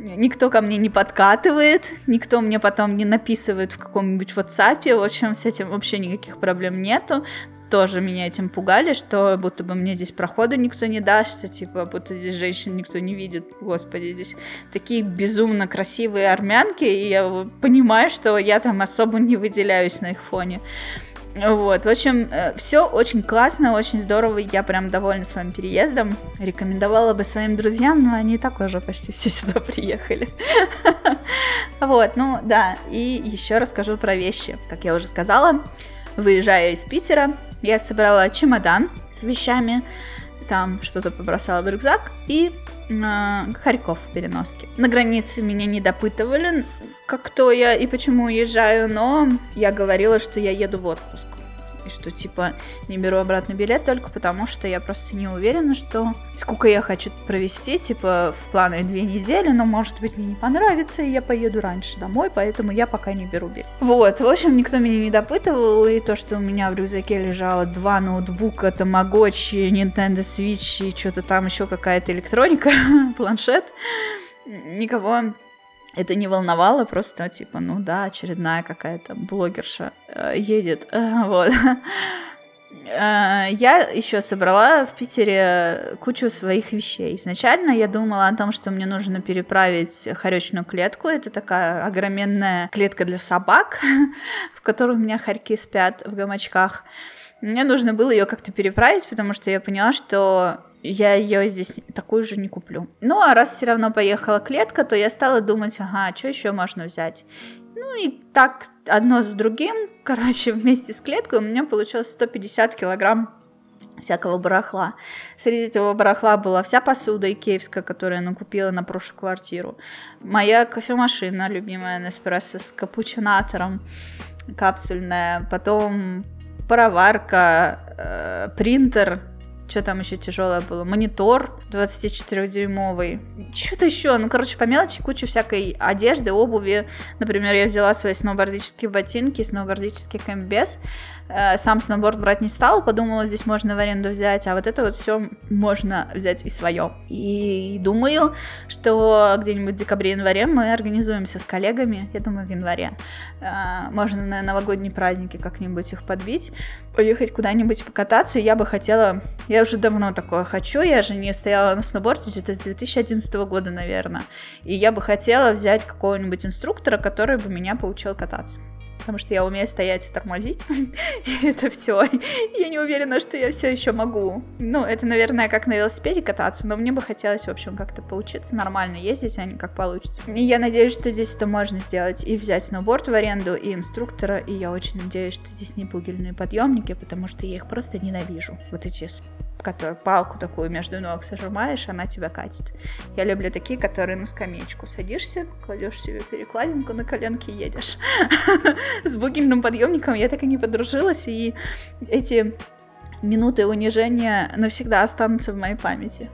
никто ко мне не подкатывает, никто мне потом не написывает в каком-нибудь WhatsApp, в общем, с этим вообще никаких проблем нету. Тоже меня этим пугали, что будто бы мне здесь проходу никто не даст, типа, будто здесь женщин никто не видит. Господи, здесь такие безумно красивые армянки, и я понимаю, что я там особо не выделяюсь на их фоне. Вот, в общем, э, все очень классно, очень здорово, я прям довольна своим переездом. Рекомендовала бы своим друзьям, но они и так уже почти все сюда приехали. Вот, ну да, и еще расскажу про вещи. Как я уже сказала, выезжая из Питера, я собрала чемодан с вещами, там что-то побросала в рюкзак и э, Харьков в переноске. На границе меня не допытывали, как кто я и почему уезжаю, но я говорила, что я еду в отпуск. И что, типа, не беру обратный билет только потому, что я просто не уверена, что сколько я хочу провести, типа, в планы две недели, но, может быть, мне не понравится, и я поеду раньше домой, поэтому я пока не беру билет. Вот, в общем, никто меня не допытывал, и то, что у меня в рюкзаке лежало два ноутбука, тамагочи, Nintendo Switch и что-то там еще какая-то электроника, планшет, никого это не волновало, просто типа, ну да, очередная какая-то блогерша э, едет, э, вот. Я еще собрала в Питере кучу своих вещей. Изначально я думала о том, что мне нужно переправить хоречную клетку. Это такая огроменная клетка для собак, в которой у меня хорьки спят в гамачках. Мне нужно было ее как-то переправить, потому что я поняла, что я ее здесь такую же не куплю. Ну, а раз все равно поехала клетка, то я стала думать, ага, что еще можно взять? Ну, Ну и так одно с другим, короче, вместе с клеткой у меня получилось 150 килограмм всякого барахла. Среди этого барахла была вся посуда икеевская, которую я накупила на прошлую квартиру. Моя кофемашина любимая Неспрессо с капучинатором капсульная. Потом пароварка, э, принтер, что там еще тяжелое было, монитор 24-дюймовый, что-то еще, ну, короче, по мелочи куча всякой одежды, обуви, например, я взяла свои сноубордические ботинки, сноубордический комбез, сам сноуборд брать не стала, подумала, здесь можно в аренду взять, а вот это вот все можно взять и свое. И думаю, что где-нибудь в декабре-январе мы организуемся с коллегами, я думаю, в январе, э, можно на новогодние праздники как-нибудь их подбить, поехать куда-нибудь покататься, я бы хотела, я уже давно такое хочу, я же не стояла на сноуборде где-то с 2011 года, наверное. И я бы хотела взять какого-нибудь инструктора, который бы меня поучил кататься потому что я умею стоять и тормозить, и это все. Я не уверена, что я все еще могу. Ну, это, наверное, как на велосипеде кататься, но мне бы хотелось, в общем, как-то поучиться нормально ездить, а не как получится. И я надеюсь, что здесь это можно сделать и взять сноуборд в аренду, и инструктора, и я очень надеюсь, что здесь не бугельные подъемники, потому что я их просто ненавижу. Вот эти которую палку такую между ног сожимаешь, она тебя катит. Я люблю такие, которые на скамеечку садишься, кладешь себе перекладинку на коленки и едешь. С бугельным подъемником я так и не подружилась, и эти минуты унижения навсегда останутся в моей памяти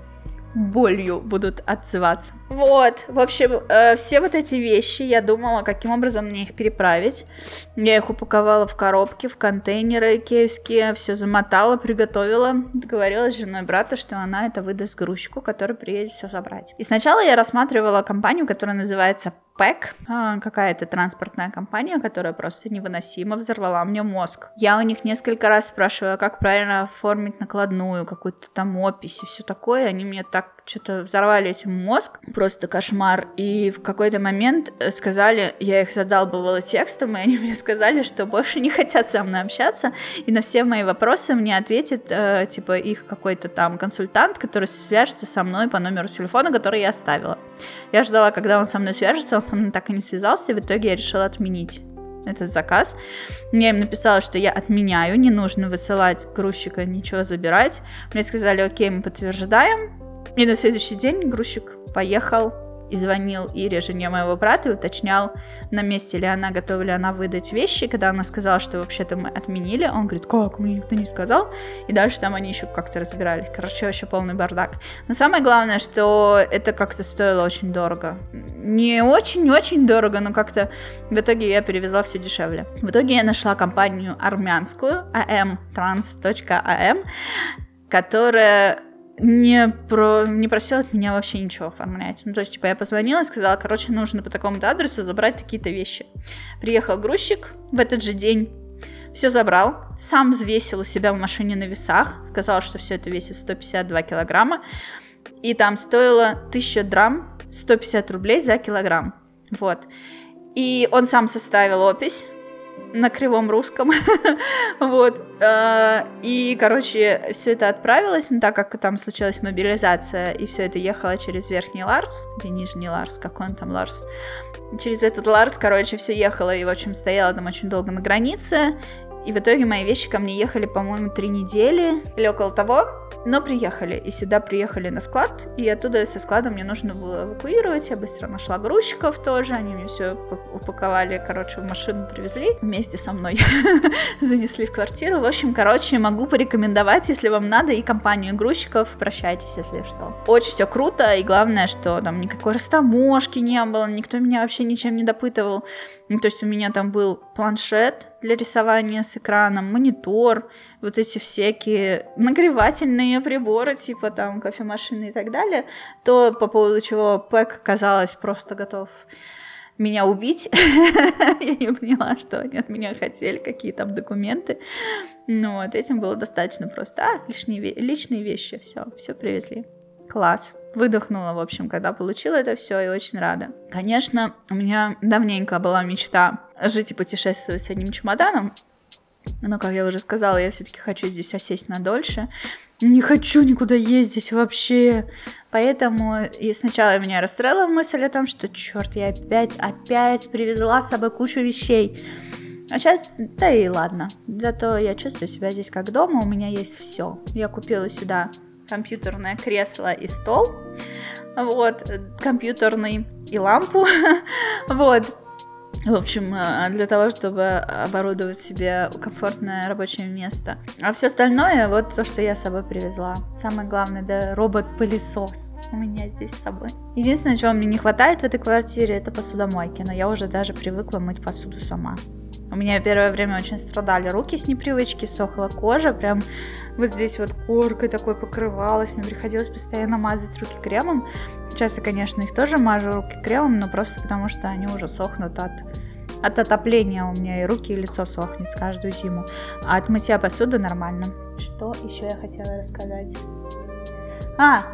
болью будут отзываться. Вот, в общем, э, все вот эти вещи, я думала, каким образом мне их переправить. Я их упаковала в коробки, в контейнеры киевские, все замотала, приготовила. Договорилась с женой брата, что она это выдаст грузчику, который приедет все забрать. И сначала я рассматривала компанию, которая называется ПЭК, а, какая-то транспортная компания, которая просто невыносимо взорвала мне мозг. Я у них несколько раз спрашивала, как правильно оформить накладную, какую-то там опись и все такое. Они мне так что-то взорвали этим мозг, просто кошмар. И в какой-то момент э, сказали, я их задалбывала текстом, и они мне сказали, что больше не хотят со мной общаться, и на все мои вопросы мне ответит, э, типа, их какой-то там консультант, который свяжется со мной по номеру телефона, который я оставила. Я ждала, когда он со мной свяжется, он со мной так и не связался, и в итоге я решила отменить этот заказ. Я им написала, что я отменяю, не нужно высылать грузчика, ничего забирать. Мне сказали, окей, мы подтверждаем. И на следующий день грузчик поехал и звонил Ире, жене моего брата, и уточнял, на месте ли она, готова ли она выдать вещи. Когда она сказала, что вообще-то мы отменили, он говорит, как, мне никто не сказал. И дальше там они еще как-то разбирались. Короче, вообще полный бардак. Но самое главное, что это как-то стоило очень дорого. Не очень-очень дорого, но как-то в итоге я перевезла все дешевле. В итоге я нашла компанию армянскую, amtrans.am, которая не, про, не просил от меня вообще ничего оформлять. Ну, то есть, типа, я позвонила и сказала, короче, нужно по такому-то адресу забрать такие-то вещи. Приехал грузчик в этот же день, все забрал, сам взвесил у себя в машине на весах, сказал, что все это весит 152 килограмма, и там стоило 1000 драм 150 рублей за килограмм. Вот. И он сам составил опись, на кривом русском. вот. Э, и, короче, все это отправилось, но так как там случилась мобилизация, и все это ехало через Верхний Ларс, или Нижний Ларс, как он там Ларс, через этот Ларс, короче, все ехало, и, в общем, стояло там очень долго на границе, и в итоге мои вещи ко мне ехали, по-моему, три недели или около того. Но приехали, и сюда приехали на склад, и оттуда со склада мне нужно было эвакуировать. Я быстро нашла грузчиков тоже, они мне все упаковали, короче, в машину привезли, вместе со мной занесли в квартиру. В общем, короче, могу порекомендовать, если вам надо, и компанию грузчиков, прощайтесь, если что. Очень все круто, и главное, что там никакой растаможки не было, никто меня вообще ничем не допытывал. Ну, то есть у меня там был планшет для рисования с экраном, монитор, вот эти всякие нагревательные приборы, типа там кофемашины и так далее, то по поводу чего Пэк, казалось, просто готов меня убить. Я не поняла, что они от меня хотели, какие там документы. Ну вот, этим было достаточно просто. А, лишние, личные вещи, все, все привезли. Класс. Выдохнула, в общем, когда получила это все, и очень рада. Конечно, у меня давненько была мечта жить и путешествовать с одним чемоданом. Но, как я уже сказала, я все-таки хочу здесь осесть на дольше. Не хочу никуда ездить вообще. Поэтому и сначала меня расстроила мысль о том, что черт, я опять, опять привезла с собой кучу вещей. А сейчас, да и ладно. Зато я чувствую себя здесь как дома, у меня есть все. Я купила сюда компьютерное кресло и стол, вот, компьютерный и лампу, вот, в общем, э, для того, чтобы оборудовать себе комфортное рабочее место. А все остальное, вот то, что я с собой привезла. Самое главное, да, робот-пылесос у меня здесь с собой. Единственное, чего мне не хватает в этой квартире, это посудомойки, но я уже даже привыкла мыть посуду сама. У меня первое время очень страдали руки с непривычки, сохла кожа, прям вот здесь вот коркой такой покрывалась, мне приходилось постоянно мазать руки кремом. Сейчас я, конечно, их тоже мажу руки кремом, но просто потому что они уже сохнут от от отопления у меня и руки, и лицо сохнет с каждую зиму. А от мытья посуды нормально. Что еще я хотела рассказать? А,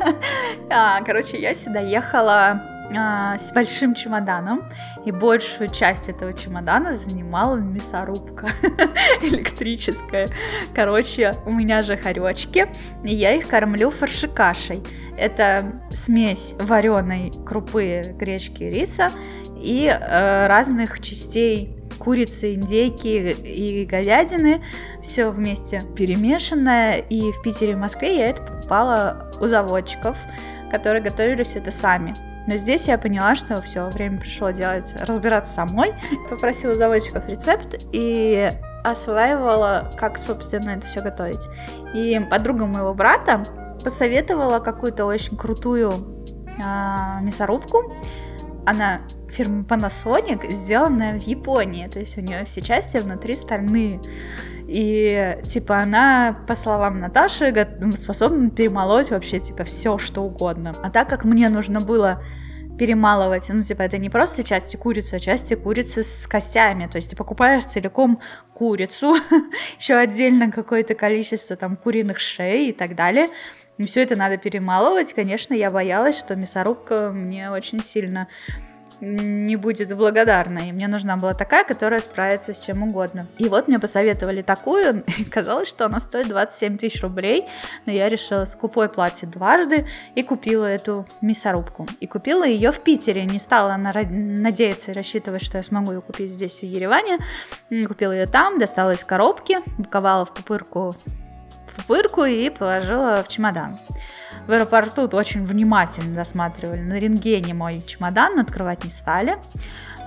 а короче, я сюда ехала а, с большим чемоданом, и большую часть этого чемодана занимала мясорубка электрическая. Короче, у меня же хоречки, и я их кормлю фаршикашей. Это смесь вареной крупы, гречки и риса и э, разных частей курицы, индейки и говядины, все вместе перемешанное, и в Питере и Москве я это покупала у заводчиков, которые готовили все это сами. Но здесь я поняла, что все, время пришло делать, разбираться самой. Попросила заводчиков рецепт и осваивала, как, собственно, это все готовить. И подруга моего брата посоветовала какую-то очень крутую э, мясорубку. Она фирма Panasonic, сделанная в Японии. То есть у нее все части внутри стальные. И, типа, она, по словам Наташи, способна перемолоть вообще, типа, все, что угодно. А так как мне нужно было перемалывать, ну, типа, это не просто части курицы, а части курицы с костями, то есть ты покупаешь целиком курицу, еще отдельно какое-то количество там куриных шеи и так далее, все это надо перемалывать, конечно, я боялась, что мясорубка мне очень сильно не будет благодарна. И мне нужна была такая, которая справится с чем угодно. И вот мне посоветовали такую. Казалось, что она стоит 27 тысяч рублей. Но я решила скупой платье дважды и купила эту мясорубку. И купила ее в Питере. Не стала надеяться и рассчитывать, что я смогу ее купить здесь, в Ереване. Купила ее там, достала из коробки, упаковала в пупырку в пупырку и положила в чемодан в аэропорту очень внимательно досматривали на рентгене мой чемодан, открывать не стали.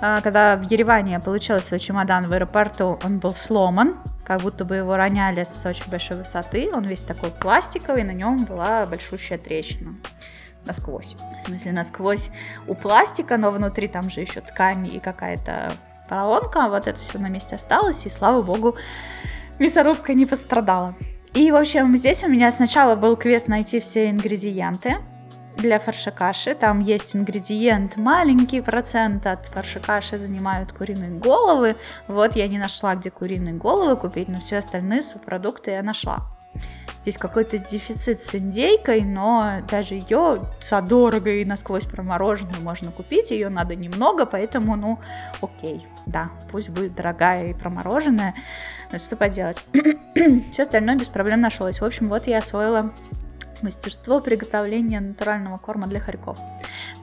А, когда в Ереване я получила свой чемодан в аэропорту, он был сломан, как будто бы его роняли с очень большой высоты. Он весь такой пластиковый, на нем была большущая трещина насквозь. В смысле, насквозь у пластика, но внутри там же еще ткань и какая-то поролонка. Вот это все на месте осталось, и слава богу, мясорубка не пострадала. И, в общем, здесь у меня сначала был квест найти все ингредиенты для фарша каши. Там есть ингредиент, маленький процент от фарша каши занимают куриные головы. Вот я не нашла, где куриные головы купить, но все остальные субпродукты я нашла. Здесь какой-то дефицит с индейкой, но даже ее дорого и насквозь промороженную можно купить. Ее надо немного, поэтому, ну, окей, да, пусть будет дорогая и промороженная. Но что поделать? Все остальное без проблем нашлось. В общем, вот я освоила мастерство приготовления натурального корма для хорьков.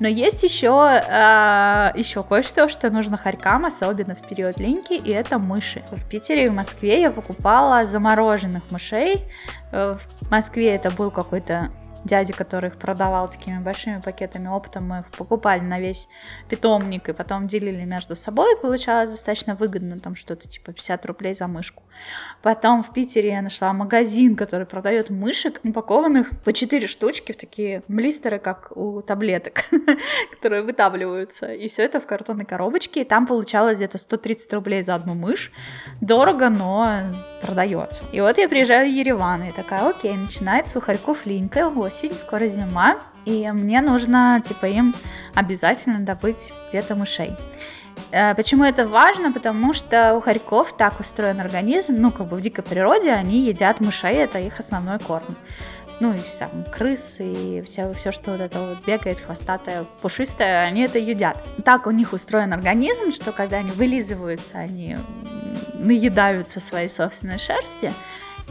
Но есть еще, э, еще кое-что, что нужно хорькам, особенно в период линьки, и это мыши. В Питере и в Москве я покупала замороженных мышей. Э, в Москве это был какой-то дяди, который их продавал такими большими пакетами оптом, мы их покупали на весь питомник и потом делили между собой, получалось достаточно выгодно, там что-то типа 50 рублей за мышку. Потом в Питере я нашла магазин, который продает мышек, упакованных по 4 штучки в такие блистеры, как у таблеток, которые вытавливаются, и все это в картонной коробочке, и там получалось где-то 130 рублей за одну мышь. Дорого, но продается. И вот я приезжаю в Ереван, и такая, окей, начинается у хорьков линька, осень, скоро зима, и мне нужно, типа, им обязательно добыть где-то мышей. Э, почему это важно? Потому что у хорьков так устроен организм, ну, как бы в дикой природе они едят мышей, это их основной корм. Ну, и там крысы, и все, все, что вот это вот бегает, хвостатое, пушистое, они это едят. Так у них устроен организм, что когда они вылизываются, они наедаются своей собственной шерсти,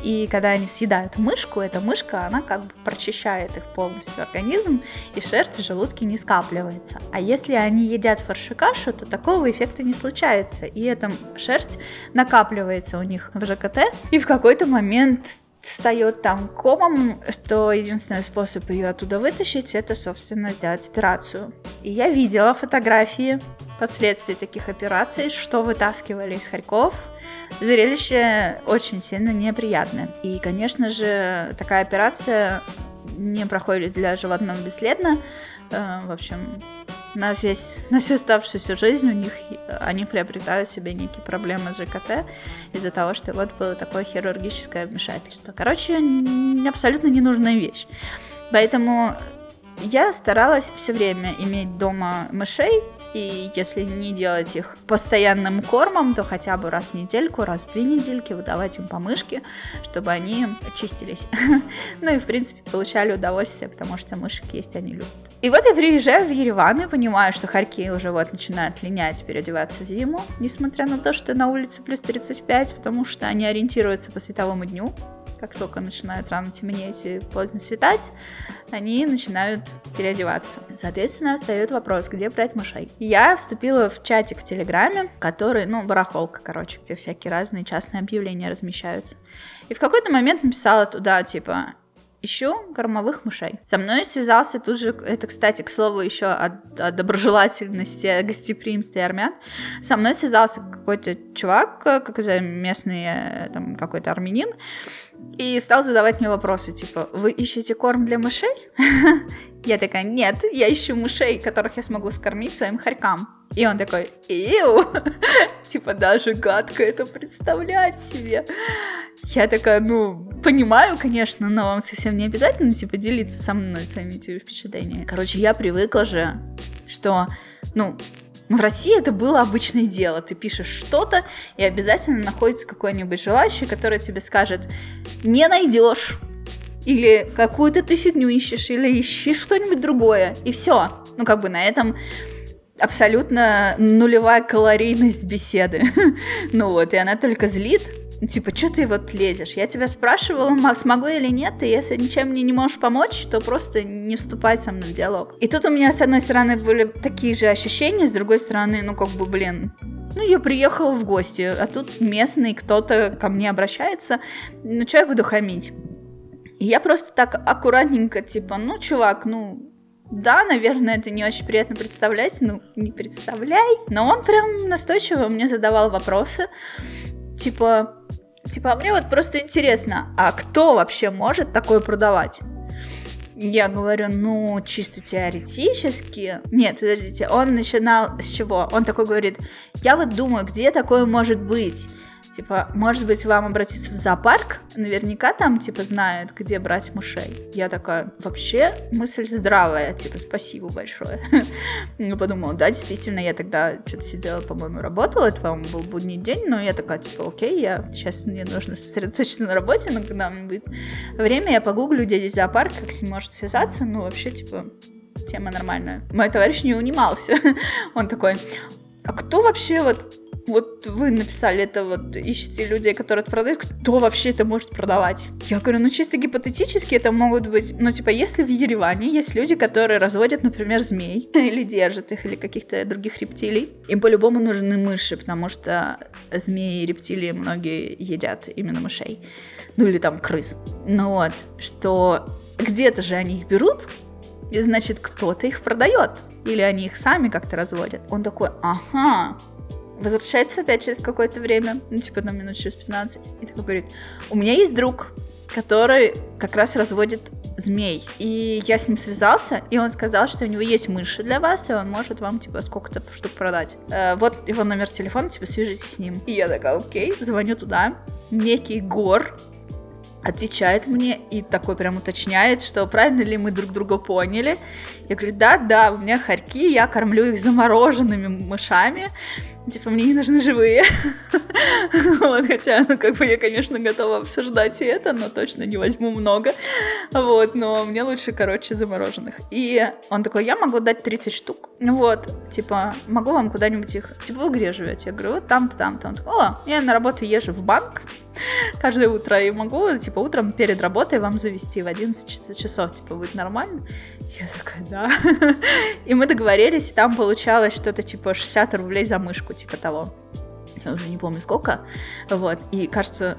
И когда они съедают мышку, эта мышка, она как бы прочищает их полностью организм, и шерсть в желудке не скапливается. А если они едят фарши кашу, то такого эффекта не случается, и эта шерсть накапливается у них в ЖКТ, и в какой-то момент встает там комом, что единственный способ ее оттуда вытащить, это, собственно, сделать операцию. И я видела фотографии последствий таких операций, что вытаскивали из Харьков. Зрелище очень сильно неприятное. И, конечно же, такая операция не проходит для животного бесследно. Э, в общем, на, весь, на всю оставшуюся жизнь у них они приобретают себе некие проблемы с ЖКТ из-за того, что вот было такое хирургическое вмешательство. Короче, абсолютно ненужная вещь. Поэтому я старалась все время иметь дома мышей, и если не делать их постоянным кормом, то хотя бы раз в недельку, раз в две недельки выдавать им помышки, чтобы они очистились. ну и, в принципе, получали удовольствие, потому что мышек есть они любят. И вот я приезжаю в Ереван и понимаю, что Харьки уже вот начинают линять, переодеваться в зиму, несмотря на то, что на улице плюс 35, потому что они ориентируются по световому дню как только начинает рано темнеть и поздно светать, они начинают переодеваться. Соответственно, встает вопрос, где брать мышей. Я вступила в чатик в Телеграме, который, ну, барахолка, короче, где всякие разные частные объявления размещаются. И в какой-то момент написала туда, типа, ищу кормовых мышей. Со мной связался тут же, это, кстати, к слову, еще о, о доброжелательности, о гостеприимстве армян. Со мной связался какой-то чувак, какой-то местный там какой-то армянин, и стал задавать мне вопросы, типа, вы ищете корм для мышей? Я такая, нет, я ищу мышей, которых я смогу скормить своим хорькам. И он такой, иу, типа даже гадко это представлять себе. Я такая, ну, понимаю, конечно, но вам совсем не обязательно, типа, делиться со мной своими этими впечатлениями. Короче, я привыкла же, что, ну, в России это было обычное дело. Ты пишешь что-то, и обязательно находится какой-нибудь желающий, который тебе скажет, не найдешь, или какую-то ты фигню ищешь, или ищешь что-нибудь другое, и все. Ну, как бы на этом абсолютно нулевая калорийность беседы. ну вот, и она только злит, ну, типа, что ты вот лезешь? Я тебя спрашивала, смогу или нет, и если ничем мне не можешь помочь, то просто не вступать со мной в диалог. И тут у меня, с одной стороны, были такие же ощущения, с другой стороны, ну, как бы, блин, ну, я приехала в гости, а тут местный кто-то ко мне обращается, ну, что я буду хамить? И я просто так аккуратненько, типа, ну, чувак, ну, да, наверное, это не очень приятно представлять, ну, не представляй. Но он прям настойчиво мне задавал вопросы, типа, Типа, а мне вот просто интересно, а кто вообще может такое продавать? Я говорю, ну, чисто теоретически. Нет, подождите, он начинал с чего? Он такой говорит, я вот думаю, где такое может быть? Типа, может быть, вам обратиться в зоопарк? Наверняка там, типа, знают, где брать мышей. Я такая, вообще, мысль здравая, типа, спасибо большое. Я подумала, да, действительно, я тогда что-то сидела, по-моему, работала, это, по-моему, был будний день, но я такая, типа, окей, я сейчас мне нужно сосредоточиться на работе, но когда мне будет время, я погуглю, где здесь зоопарк, как с ним может связаться, ну, вообще, типа, тема нормальная. Мой товарищ не унимался. Он такой, а кто вообще вот вот вы написали это, вот ищете людей, которые это продают, кто вообще это может продавать? Я говорю, ну чисто гипотетически это могут быть, ну типа, если в Ереване есть люди, которые разводят, например, змей, или держат их, или каких-то других рептилий, им по-любому нужны мыши, потому что змеи и рептилии многие едят именно мышей. Ну или там крыс. Ну вот, что где-то же они их берут, и значит кто-то их продает. Или они их сами как-то разводят. Он такой, ага, возвращается опять через какое-то время, ну, типа, там, минут через 15, и такой говорит, у меня есть друг, который как раз разводит змей. И я с ним связался, и он сказал, что у него есть мыши для вас, и он может вам, типа, сколько-то штук продать. Э, вот его номер телефона, типа, свяжитесь с ним. И я такая, окей, звоню туда. Некий Гор, отвечает мне и такой прям уточняет, что правильно ли мы друг друга поняли. Я говорю, да, да, у меня хорьки, я кормлю их замороженными мышами, типа мне не нужны живые. Вот, хотя, ну, как бы я, конечно, готова обсуждать и это, но точно не возьму много. Вот, но мне лучше, короче, замороженных. И он такой, я могу дать 30 штук. Вот, типа, могу вам куда-нибудь их... Типа, вы где живете? Я говорю, вот там-то, там-то. Он такой, о, я на работу езжу в банк каждое утро и могу, типа, утром перед работой вам завести в 11 часов, типа, будет нормально? Я такая, да. И мы договорились, и там получалось что-то типа 60 рублей за мышку, типа того. Я уже не помню сколько. Вот. И кажется,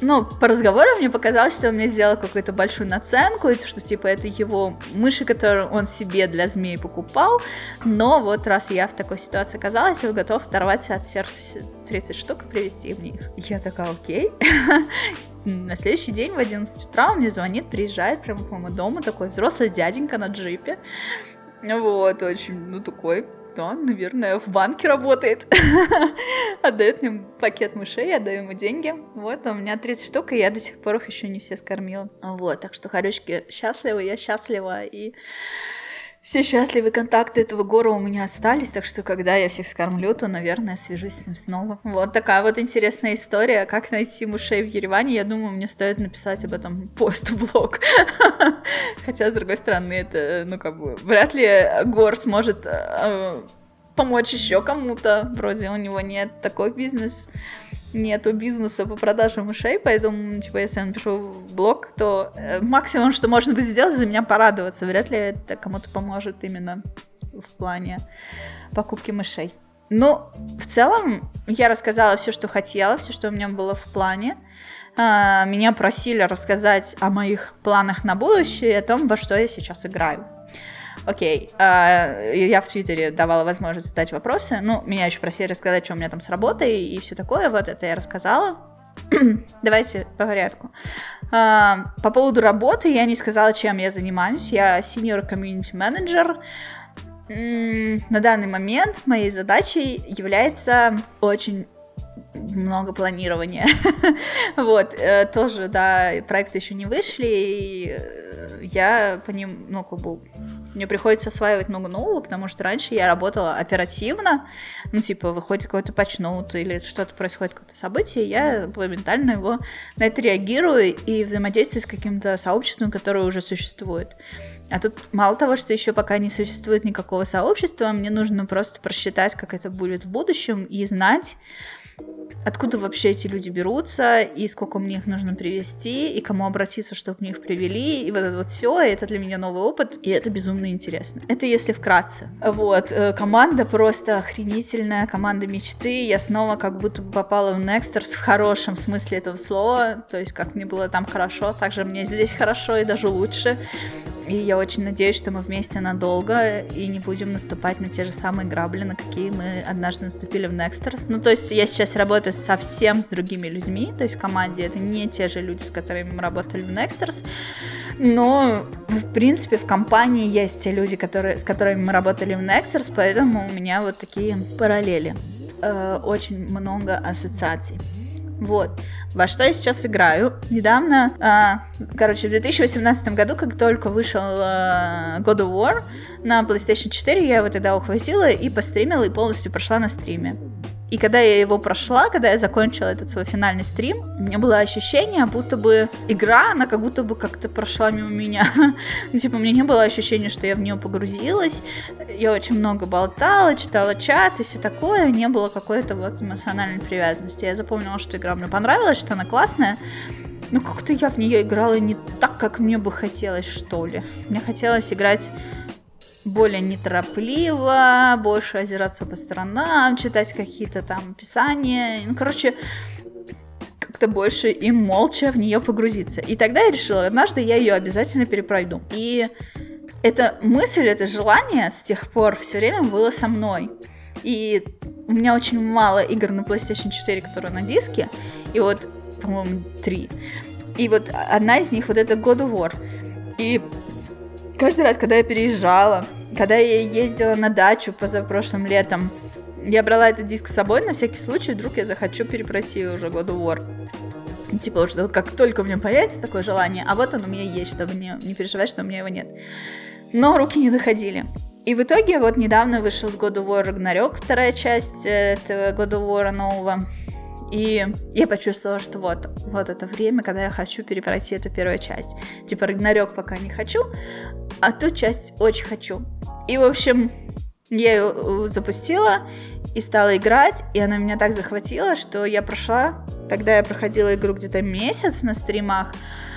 ну, по разговору мне показалось, что он мне сделал какую-то большую наценку, что, типа, это его мыши, которые он себе для змей покупал, но вот раз я в такой ситуации оказалась, он готов оторвать от сердца 30 штук и привезти мне их. Я такая, окей. На следующий день в 11 утра он мне звонит, приезжает прямо к моему дому, такой взрослый дяденька на джипе. Вот, очень, ну, такой да, наверное, в банке работает. Отдает мне пакет мышей, я даю ему деньги. Вот, у меня 30 штук, и я до сих пор их еще не все скормила. Вот, так что, хорючки, счастливы, я счастлива, и все счастливые контакты этого гора у меня остались, так что когда я всех скормлю, то, наверное, свяжусь с ним снова. Вот такая вот интересная история, как найти мышей в Ереване. Я думаю, мне стоит написать об этом пост в блог. Хотя, с другой стороны, это, ну, как бы, вряд ли гор сможет э, помочь еще кому-то. Вроде у него нет такой бизнес нету бизнеса по продаже мышей, поэтому, типа, если я напишу блог, то э, максимум, что можно будет сделать, за меня порадоваться. Вряд ли это кому-то поможет именно в плане покупки мышей. Ну, в целом, я рассказала все, что хотела, все, что у меня было в плане. А, меня просили рассказать о моих планах на будущее, о том, во что я сейчас играю. Окей, э, я в Твиттере давала возможность задать вопросы. Ну, меня еще просили рассказать, что у меня там с работой и все такое. Вот это я рассказала. Давайте по порядку. Э, по поводу работы я не сказала, чем я занимаюсь. Я senior community manager. На данный момент моей задачей является очень много планирования. вот, э, тоже, да, проекты еще не вышли, и э, я по ним, ну, как бы, мне приходится осваивать много нового, потому что раньше я работала оперативно, ну, типа, выходит какой-то патчноут или что-то происходит, какое-то событие, я моментально его на это реагирую и взаимодействую с каким-то сообществом, которое уже существует. А тут мало того, что еще пока не существует никакого сообщества, мне нужно просто просчитать, как это будет в будущем, и знать, откуда вообще эти люди берутся, и сколько мне их нужно привести, и кому обратиться, чтобы мне их привели, и вот это вот все, это для меня новый опыт, и это безумно интересно. Это если вкратце. Вот, э, команда просто охренительная, команда мечты, я снова как будто попала в Nexters в хорошем смысле этого слова, то есть как мне было там хорошо, так же мне здесь хорошо и даже лучше. И я очень надеюсь, что мы вместе надолго и не будем наступать на те же самые грабли, на какие мы однажды наступили в Nexters. Ну, то есть я сейчас работаю совсем с другими людьми, то есть в команде это не те же люди, с которыми мы работали в Nexters, но, в принципе, в компании есть те люди, которые, с которыми мы работали в Nexters, поэтому у меня вот такие параллели. Э, очень много ассоциаций. Вот. Во что я сейчас играю? Недавно, э, короче, в 2018 году, как только вышел э, God of War на PlayStation 4, я его тогда ухватила и постримила, и полностью прошла на стриме. И когда я его прошла, когда я закончила этот свой финальный стрим, у меня было ощущение, будто бы игра, она как будто бы как-то прошла мимо меня. ну, типа, у меня не было ощущения, что я в нее погрузилась. Я очень много болтала, читала чат и все такое. Не было какой-то вот эмоциональной привязанности. Я запомнила, что игра мне понравилась, что она классная. Но как-то я в нее играла не так, как мне бы хотелось, что ли. Мне хотелось играть более неторопливо, больше озираться по сторонам, читать какие-то там описания. Ну, короче, как-то больше и молча в нее погрузиться. И тогда я решила, однажды я ее обязательно перепройду. И эта мысль, это желание с тех пор все время было со мной. И у меня очень мало игр на PlayStation 4, которые на диске, и вот, по-моему, три. И вот одна из них вот это God of War. И каждый раз, когда я переезжала, когда я ездила на дачу позапрошлым летом, я брала этот диск с собой на всякий случай, вдруг я захочу перепройти уже God of War. Типа, что вот как только у меня появится такое желание, а вот он у меня есть, чтобы не, не переживать, что у меня его нет. Но руки не доходили. И в итоге вот недавно вышел God of War Ragnarok, вторая часть этого God of War нового. И я почувствовала, что вот, вот это время, когда я хочу перепройти эту первую часть. Типа Рагнарёк пока не хочу, а ту часть очень хочу. И, в общем, я ее э, запустила и стала играть, и она меня так захватила, что я прошла, тогда я проходила игру где-то месяц на стримах,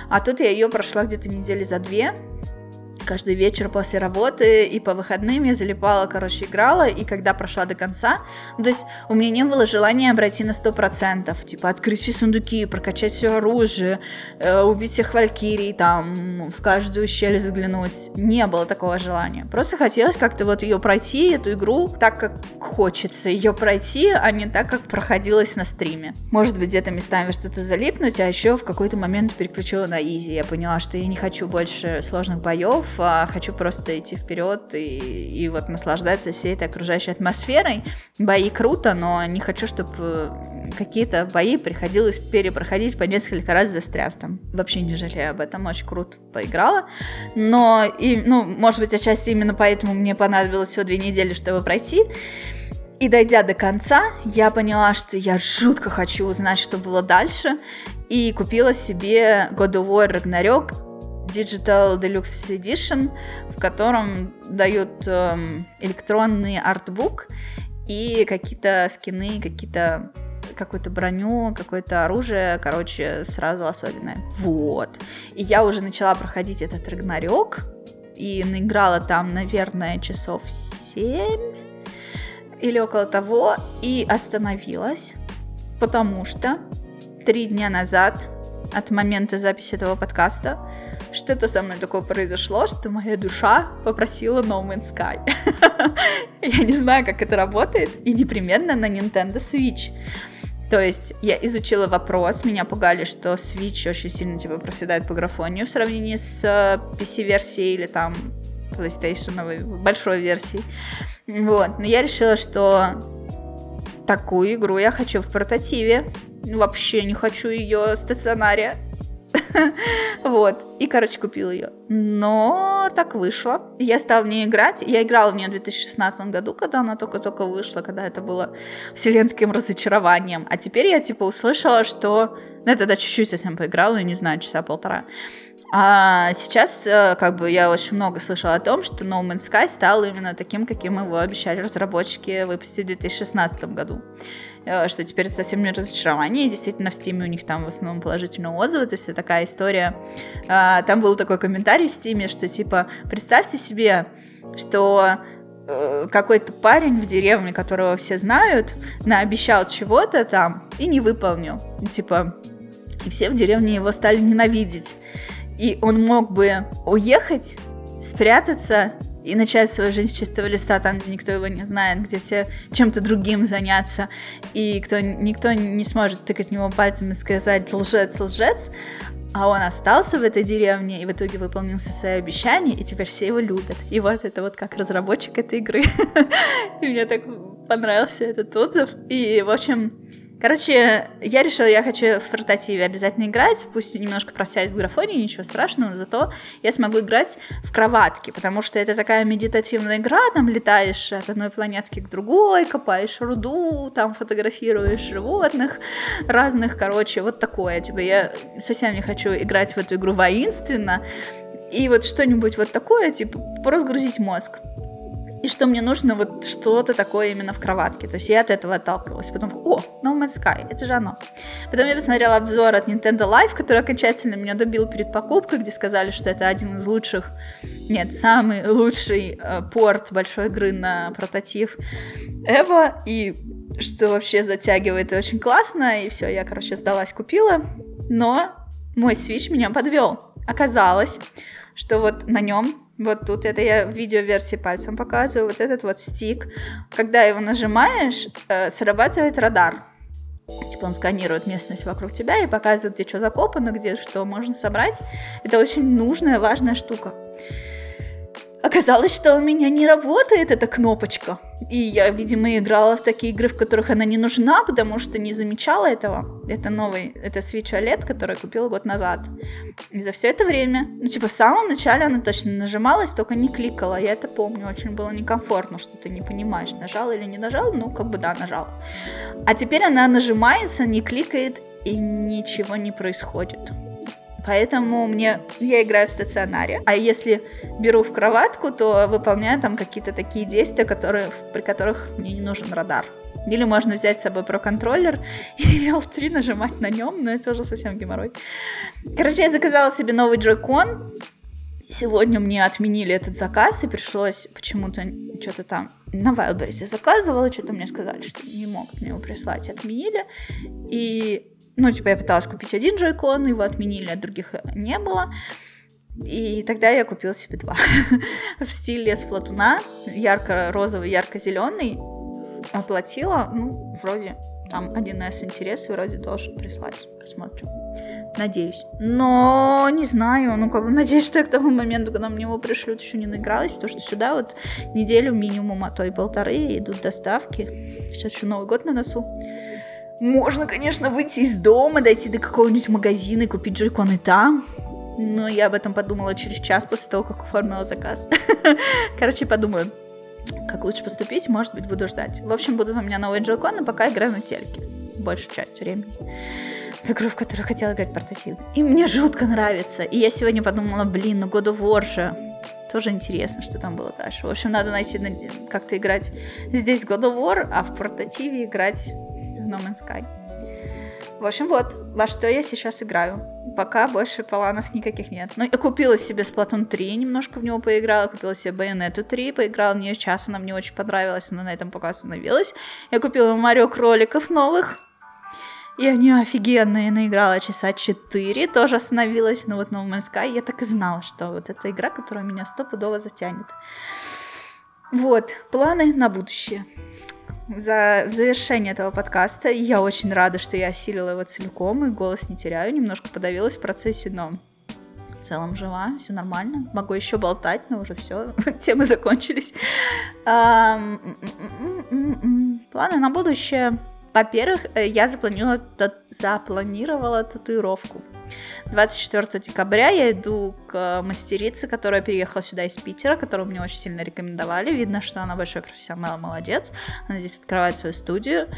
а тут я ее прошла где-то недели за две, каждый вечер после работы и по выходным я залипала, короче, играла, и когда прошла до конца, ну, то есть у меня не было желания пройти на 100%, типа открыть все сундуки, прокачать все оружие, э, убить всех валькирий, там, в каждую щель заглянуть, не было такого желания. Просто хотелось как-то вот ее пройти, эту игру, так, как хочется ее пройти, а не так, как проходилось на стриме. Может быть, где-то местами что-то залипнуть, а еще в какой-то момент переключила на изи, я поняла, что я не хочу больше сложных боев, а хочу просто идти вперед и, и вот наслаждаться всей этой окружающей атмосферой. Бои круто, но не хочу, чтобы какие-то бои приходилось перепроходить по несколько раз застряв там. Вообще не жалею об этом, очень круто поиграла. Но, и, ну, может быть, отчасти именно поэтому мне понадобилось всего две недели, чтобы пройти. И дойдя до конца, я поняла, что я жутко хочу узнать, что было дальше, и купила себе God of War Ragnarok Digital Deluxe Edition, в котором дают эм, электронный артбук и какие-то скины, какие-то какую-то броню, какое-то оружие, короче, сразу особенное. Вот. И я уже начала проходить этот Рагнарёк, и наиграла там, наверное, часов 7 или около того, и остановилась, потому что три дня назад от момента записи этого подкаста что-то со мной такое произошло, что моя душа попросила No Man's Sky. Я не знаю, как это работает, и непременно на Nintendo Switch. То есть я изучила вопрос, меня пугали, что Switch очень сильно типа проседает по графонию в сравнении с PC-версией или там PlayStation большой версией. Вот, но я решила, что такую игру я хочу в портативе. Вообще не хочу ее стационаре. Вот. И, короче, купил ее. Но так вышло. Я стала в нее играть. Я играла в нее в 2016 году, когда она только-только вышла, когда это было вселенским разочарованием. А теперь я, типа, услышала, что... Ну, я тогда чуть-чуть совсем поиграла, не знаю, часа полтора. А сейчас, э, как бы, я очень много слышала о том, что No Man's Sky стал именно таким, каким его обещали разработчики выпустить в 2016 году. Э, что теперь совсем не разочарование, действительно в Стиме у них там в основном положительные отзывы, то есть это такая история. А, там был такой комментарий в Стиме, что типа, представьте себе, что э, какой-то парень в деревне, которого все знают, наобещал чего-то там и не выполнил. Типа, и все в деревне его стали ненавидеть. И он мог бы уехать, спрятаться и начать свою жизнь с чистого листа, там, где никто его не знает, где все чем-то другим заняться, и кто, никто не сможет тыкать него пальцем и сказать «лжец, лжец», а он остался в этой деревне и в итоге выполнил все свои обещания, и теперь все его любят. И вот это вот как разработчик этой игры. И мне так понравился этот отзыв. И, в общем, Короче, я решила, я хочу в портативе обязательно играть, пусть немножко просядет в графоне, ничего страшного, но зато я смогу играть в кроватке, потому что это такая медитативная игра, там летаешь от одной планетки к другой, копаешь руду, там фотографируешь животных разных, короче, вот такое. Типа я совсем не хочу играть в эту игру воинственно, и вот что-нибудь вот такое, типа, разгрузить мозг и что мне нужно вот что-то такое именно в кроватке. То есть я от этого отталкивалась. Потом, о, No Man's Sky, это же оно. Потом я посмотрела обзор от Nintendo Live, который окончательно меня добил перед покупкой, где сказали, что это один из лучших, нет, самый лучший э, порт большой игры на прототип Эва, и что вообще затягивает и очень классно, и все, я, короче, сдалась, купила, но мой Switch меня подвел. Оказалось, что вот на нем вот тут это я в видеоверсии пальцем показываю. Вот этот вот стик. Когда его нажимаешь, э, срабатывает радар. Типа он сканирует местность вокруг тебя и показывает, где что закопано, где что можно собрать. Это очень нужная, важная штука. Оказалось, что у меня не работает эта кнопочка. И я, видимо, играла в такие игры, в которых она не нужна, потому что не замечала этого. Это новый, это Switch OLED, который я купила год назад. И за все это время, ну, типа, в самом начале она точно нажималась, только не кликала. Я это помню, очень было некомфортно, что ты не понимаешь, нажал или не нажал, ну, как бы да, нажал. А теперь она нажимается, не кликает, и ничего не происходит. Поэтому мне я играю в стационаре, а если беру в кроватку, то выполняю там какие-то такие действия, которые, при которых мне не нужен радар. Или можно взять с собой про контроллер и L3 нажимать на нем, но это уже совсем геморрой. Короче, я заказала себе новый джойкон. Сегодня мне отменили этот заказ, и пришлось почему-то что-то там на Wildberries я заказывала, что-то мне сказали, что не могут мне его прислать, отменили. И ну, типа, я пыталась купить один джойкон, его отменили, а других не было. И тогда я купила себе два. в стиле сплатуна, ярко-розовый, ярко-зеленый. Оплатила, ну, вроде там 1С интерес вроде должен прислать. Посмотрим. Надеюсь. Но не знаю, ну как бы надеюсь, что я к тому моменту, когда мне его пришлют, еще не наигралась, потому что сюда вот неделю минимум, а то и полторы идут доставки. Сейчас еще Новый год на носу. Можно, конечно, выйти из дома, дойти до какого-нибудь магазина и купить джойконы там. Но я об этом подумала через час после того, как оформила заказ. Короче, подумаю, как лучше поступить, может быть, буду ждать. В общем, будут у меня новые джойконы, пока играю на телеке. Большую часть времени. В игру, в которую хотела играть портативно. И мне жутко нравится. И я сегодня подумала, блин, ну God of War же. Тоже интересно, что там было дальше. В общем, надо найти, как-то играть здесь God of War, а в портативе играть No Man's Sky. В общем, вот, во что я сейчас играю. Пока больше планов никаких нет. Ну, я купила себе Splatoon 3, немножко в него поиграла, купила себе Bayonetta 3, поиграла в нее час, она мне очень понравилась, но на этом пока остановилась. Я купила Марио кроликов новых, и они офигенные, наиграла часа 4, тоже остановилась, но вот No Man's Sky я так и знала, что вот эта игра, которая меня стопудово затянет. Вот, планы на будущее за в завершение этого подкаста. Я очень рада, что я осилила его целиком и голос не теряю. Немножко подавилась в процессе, но в целом жива, все нормально. Могу еще болтать, но уже все, темы закончились. Планы на будущее. Во-первых, э, я запланировала, запланировала татуировку. 24 декабря я иду к мастерице, которая переехала сюда из Питера, которую мне очень сильно рекомендовали. Видно, что она большой профессионал, молодец. Она здесь открывает свою студию.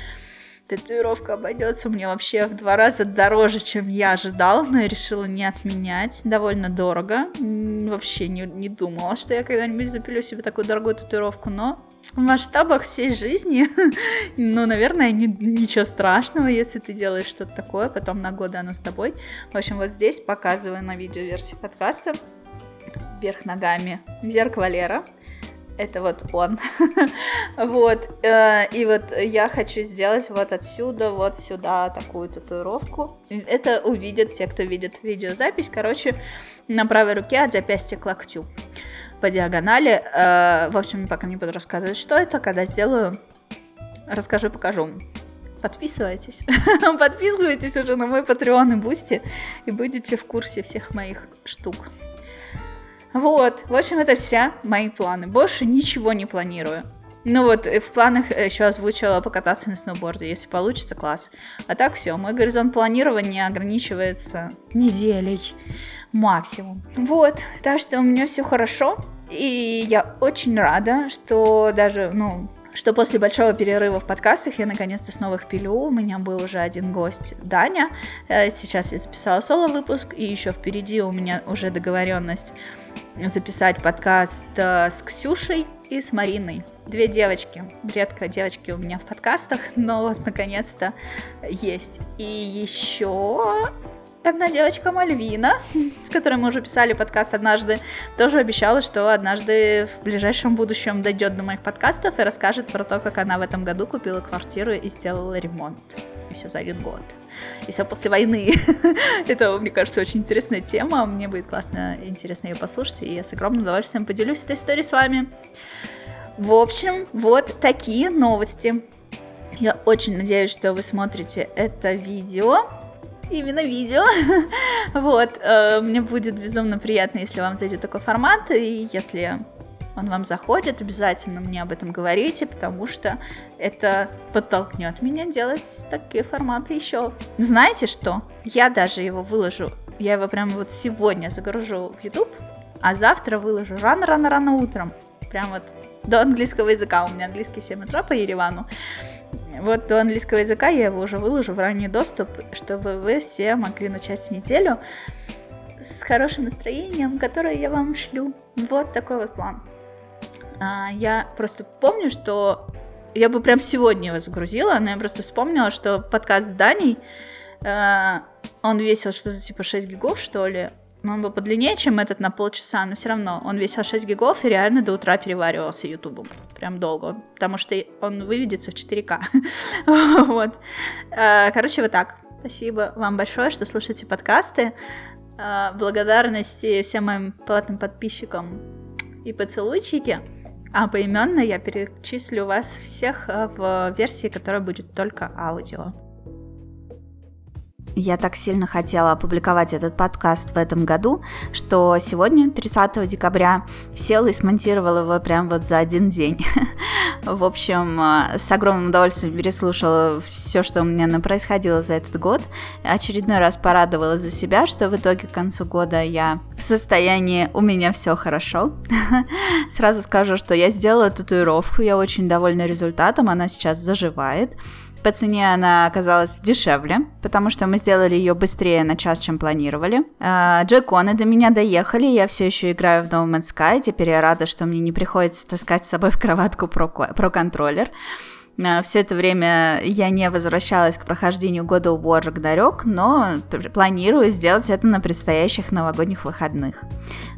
Татуировка обойдется мне вообще в два раза дороже, чем я ожидала, но я решила не отменять. Довольно дорого. Вообще не, не думала, что я когда-нибудь запилю себе такую дорогую татуировку, но в масштабах всей жизни, ну, наверное, не, ничего страшного, если ты делаешь что-то такое, потом на годы оно с тобой. В общем, вот здесь показываю на видеоверсии подкаста вверх ногами Зерк Валера. Это вот он. вот. Э, и вот я хочу сделать вот отсюда, вот сюда такую татуировку. Это увидят те, кто видит видеозапись. Короче, на правой руке от запястья к локтю по диагонали. Э, в общем, пока не буду рассказывать, что это. Когда сделаю, расскажу, покажу. Подписывайтесь. Подписывайтесь уже на мой Patreon и Boosty, и будете в курсе всех моих штук. Вот, в общем, это все мои планы. Больше ничего не планирую. Ну вот, в планах еще озвучила покататься на сноуборде. Если получится, класс. А так все, мой горизонт планирования ограничивается неделей максимум. Вот, так что у меня все хорошо. И я очень рада, что даже, ну, что после большого перерыва в подкастах я наконец-то снова их пилю. У меня был уже один гость, Даня. Э, сейчас я записала соло-выпуск, и еще впереди у меня уже договоренность записать подкаст э, с Ксюшей и с Мариной. Две девочки. Редко девочки у меня в подкастах, но вот наконец-то есть. И еще одна девочка Мальвина, с которой мы уже писали подкаст однажды, тоже обещала, что однажды в ближайшем будущем дойдет до моих подкастов и расскажет про то, как она в этом году купила квартиру и сделала ремонт. И все за один год. И все после войны. Это, мне кажется, очень интересная тема. Мне будет классно, интересно ее послушать. И я с огромным удовольствием поделюсь этой историей с вами. В общем, вот такие новости. Я очень надеюсь, что вы смотрите это видео именно видео. вот, э, мне будет безумно приятно, если вам зайдет такой формат, и если он вам заходит, обязательно мне об этом говорите, потому что это подтолкнет меня делать такие форматы еще. Знаете что? Я даже его выложу, я его прямо вот сегодня загружу в YouTube, а завтра выложу рано-рано-рано утром. Прям вот до английского языка. У меня английский 7 утра по Еревану. Вот до английского языка я его уже выложу в ранний доступ, чтобы вы все могли начать неделю с хорошим настроением, которое я вам шлю. Вот такой вот план. А, я просто помню, что я бы прям сегодня его загрузила, но я просто вспомнила, что подкаст с Даней, э, он весил что-то типа 6 гигов, что ли, но он был подлиннее, чем этот на полчаса, но все равно он весил 6 гигов и реально до утра переваривался ютубом. Прям долго, потому что он выведется в 4К. вот. Э, короче, вот так. Спасибо вам большое, что слушаете подкасты. Э, благодарности всем моим платным подписчикам и поцелуйчики. А поименно я перечислю вас всех э, в версии, которая будет только аудио. Я так сильно хотела опубликовать этот подкаст в этом году, что сегодня, 30 декабря, села и смонтировала его прям вот за один день. В общем, э, с огромным удовольствием переслушала все, что у меня происходило за этот год. Очередной раз порадовала за себя, что в итоге к концу года я в состоянии «у меня все хорошо». Сразу скажу, что я сделала татуировку, я очень довольна результатом, она сейчас заживает. По цене она оказалась дешевле, потому что мы сделали ее быстрее на час, чем планировали. А, джеконы до меня доехали, я все еще играю в No Man's Sky, теперь я рада, что мне не приходится таскать с собой в кроватку про, про контроллер. Все это время я не возвращалась к прохождению года of War Ragnarok, но планирую сделать это на предстоящих новогодних выходных.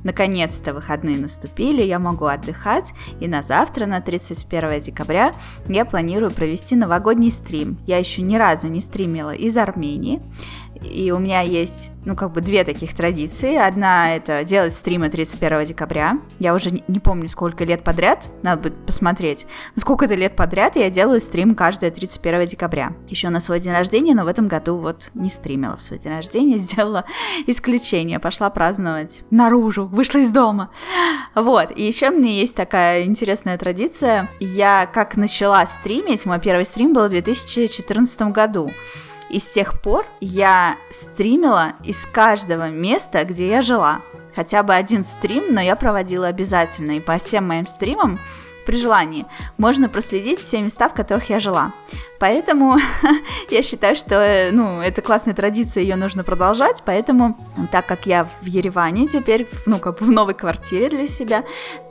Наконец-то выходные наступили, я могу отдыхать, и на завтра, на 31 декабря, я планирую провести новогодний стрим. Я еще ни разу не стримила из Армении, и у меня есть, ну, как бы две таких традиции. Одна — это делать стримы 31 декабря. Я уже не, помню, сколько лет подряд, надо будет посмотреть. сколько это лет подряд я делаю стрим каждое 31 декабря. Еще на свой день рождения, но в этом году вот не стримила в свой день рождения, сделала исключение, пошла праздновать наружу, вышла из дома. Вот, и еще меня есть такая интересная традиция. Я как начала стримить, мой первый стрим был в 2014 году. И с тех пор я стримила из каждого места, где я жила. Хотя бы один стрим, но я проводила обязательно. И по всем моим стримам при желании можно проследить все места, в которых я жила. Поэтому я считаю, что ну, это классная традиция, ее нужно продолжать. Поэтому, так как я в Ереване теперь, ну, как бы в новой квартире для себя,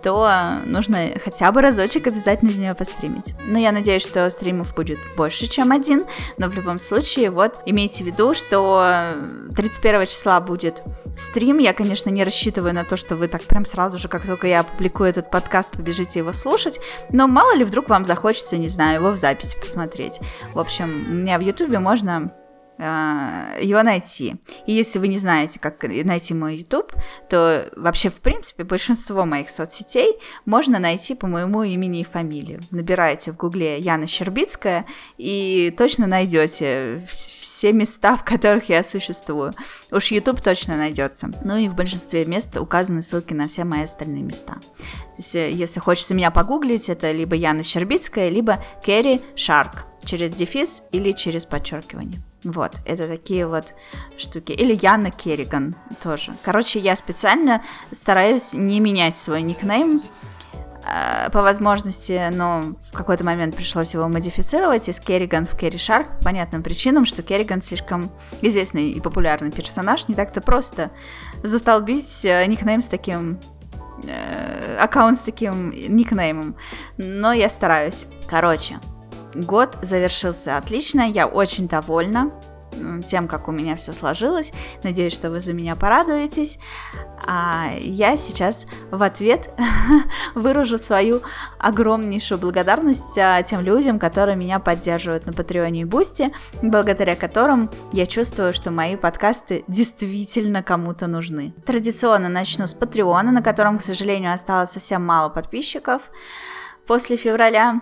то нужно хотя бы разочек обязательно из нее постримить. Но я надеюсь, что стримов будет больше, чем один. Но в любом случае, вот, имейте в виду, что 31 числа будет стрим. Я, конечно, не рассчитываю на то, что вы так прям сразу же, как только я опубликую этот подкаст, побежите его слушать. Но мало ли вдруг вам захочется, не знаю, его в записи посмотреть. В общем, у меня в Ютубе можно э, его найти. И если вы не знаете, как найти мой YouTube, то вообще, в принципе, большинство моих соцсетей можно найти по моему имени и фамилии. Набираете в гугле Яна Щербицкая и точно найдете все места, в которых я существую. Уж YouTube точно найдется. Ну и в большинстве мест указаны ссылки на все мои остальные места. То есть, э, если хочется меня погуглить, это либо Яна Щербицкая, либо Кэрри Шарк через дефис или через подчеркивание. Вот, это такие вот штуки. Или Яна Керриган тоже. Короче, я специально стараюсь не менять свой никнейм, Э, по возможности, но в какой-то момент пришлось его модифицировать из Керриган в Керри Шарк по понятным причинам, что Керриган слишком известный и популярный персонаж, не так-то просто застолбить э, никнейм с таким э, аккаунт с таким никнеймом, но я стараюсь. Короче, год завершился отлично, я очень довольна тем, как у меня все сложилось. Надеюсь, что вы за меня порадуетесь. А я сейчас в ответ выражу свою огромнейшую благодарность а, тем людям, которые меня поддерживают на Патреоне и Бусти, благодаря которым я чувствую, что мои подкасты действительно кому-то нужны. Традиционно начну с Патреона, на котором, к сожалению, осталось совсем мало подписчиков. После февраля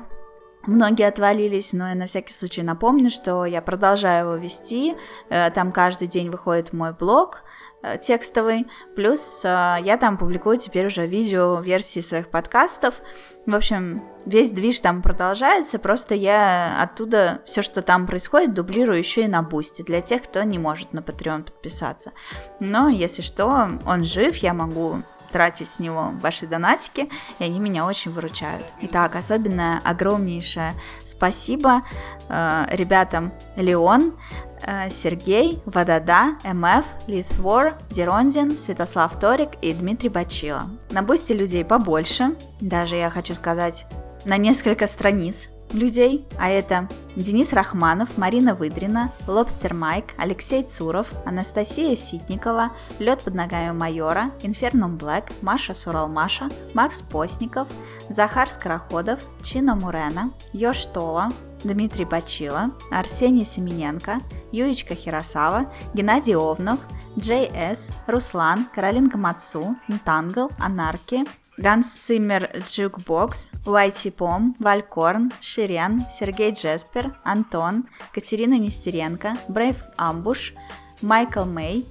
Многие отвалились, но я на всякий случай напомню, что я продолжаю его вести. Э, там каждый день выходит мой блог э, текстовый, плюс э, я там публикую теперь уже видео версии своих подкастов. В общем, весь движ там продолжается, просто я оттуда все, что там происходит, дублирую еще и на бусте для тех, кто не может на Patreon подписаться. Но если что, он жив, я могу тратить с него ваши донатики, и они меня очень выручают. Итак, особенно огромнейшее спасибо э, ребятам Леон, э, Сергей, Водода, МФ, Литвор, Дерондин, Святослав Торик и Дмитрий Бачила. На бусте людей побольше, даже я хочу сказать, на несколько страниц людей, а это Денис Рахманов, Марина Выдрина, Лобстер Майк, Алексей Цуров, Анастасия Ситникова, Лед под ногами майора, Инфернум Блэк, Маша Суралмаша, Макс Постников, Захар Скороходов, Чина Мурена, Ёж Тола, Дмитрий Бачила, Арсений Семененко, Юечка Хиросава, Геннадий Овнов, Джей С, Руслан, Каролинка Мацу, Нтангл, Анарки, Ганс Циммер Джукбокс, Уайти Пом, Валькорн, Ширен, Сергей Джеспер, Антон, Катерина Нестеренко, Брейв Амбуш, Майкл Мэй,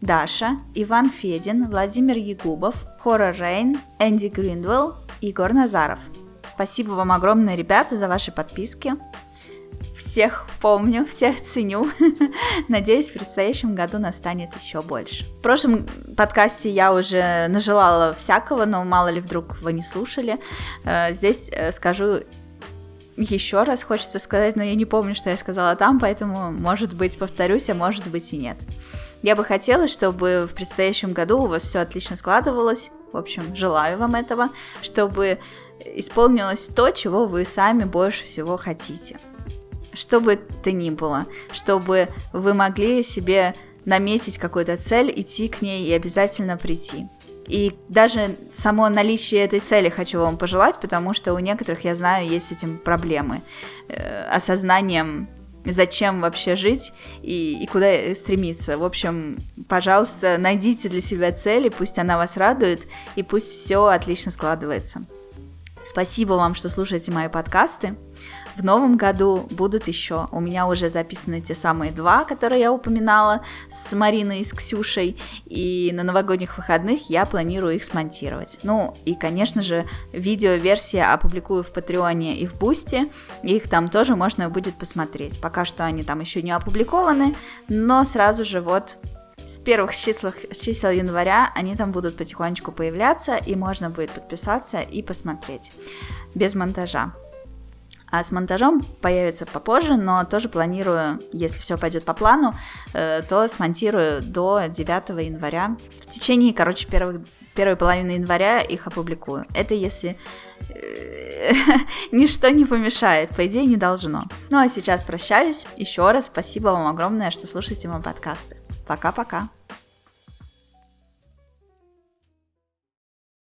Даша, Иван Федин, Владимир Ягубов, Хора Рейн, Энди Гриндвелл, Егор Назаров. Спасибо вам огромное, ребята, за ваши подписки всех помню, всех ценю. Надеюсь, в предстоящем году настанет еще больше. В прошлом подкасте я уже нажелала всякого, но мало ли вдруг вы не слушали. Э, здесь э, скажу еще раз хочется сказать, но я не помню, что я сказала там, поэтому, может быть, повторюсь, а может быть и нет. Я бы хотела, чтобы в предстоящем году у вас все отлично складывалось. В общем, желаю вам этого, чтобы исполнилось то, чего вы сами больше всего хотите что бы то ни было, чтобы вы могли себе наметить какую-то цель, идти к ней и обязательно прийти. И даже само наличие этой цели хочу вам пожелать, потому что у некоторых, я знаю, есть с этим проблемы. Э, осознанием, зачем вообще жить и, и куда стремиться. В общем, пожалуйста, найдите для себя цель, и пусть она вас радует, и пусть все отлично складывается. Спасибо вам, что слушаете мои подкасты. В новом году будут еще. У меня уже записаны те самые два, которые я упоминала с Мариной и с Ксюшей. И на новогодних выходных я планирую их смонтировать. Ну и, конечно же, видео-версия опубликую в Патреоне и в Бусте. Их там тоже можно будет посмотреть. Пока что они там еще не опубликованы, но сразу же вот с первых чисел, чисел января они там будут потихонечку появляться, и можно будет подписаться и посмотреть без монтажа. А с монтажом появится попозже, но тоже планирую, если все пойдет по плану, э, то смонтирую до 9 января. В течение, короче, первых первой половины января их опубликую. Это если э, ничто не помешает, по идее не должно. Ну а сейчас прощаюсь. Еще раз спасибо вам огромное, что слушаете мои подкасты. Пока-пока.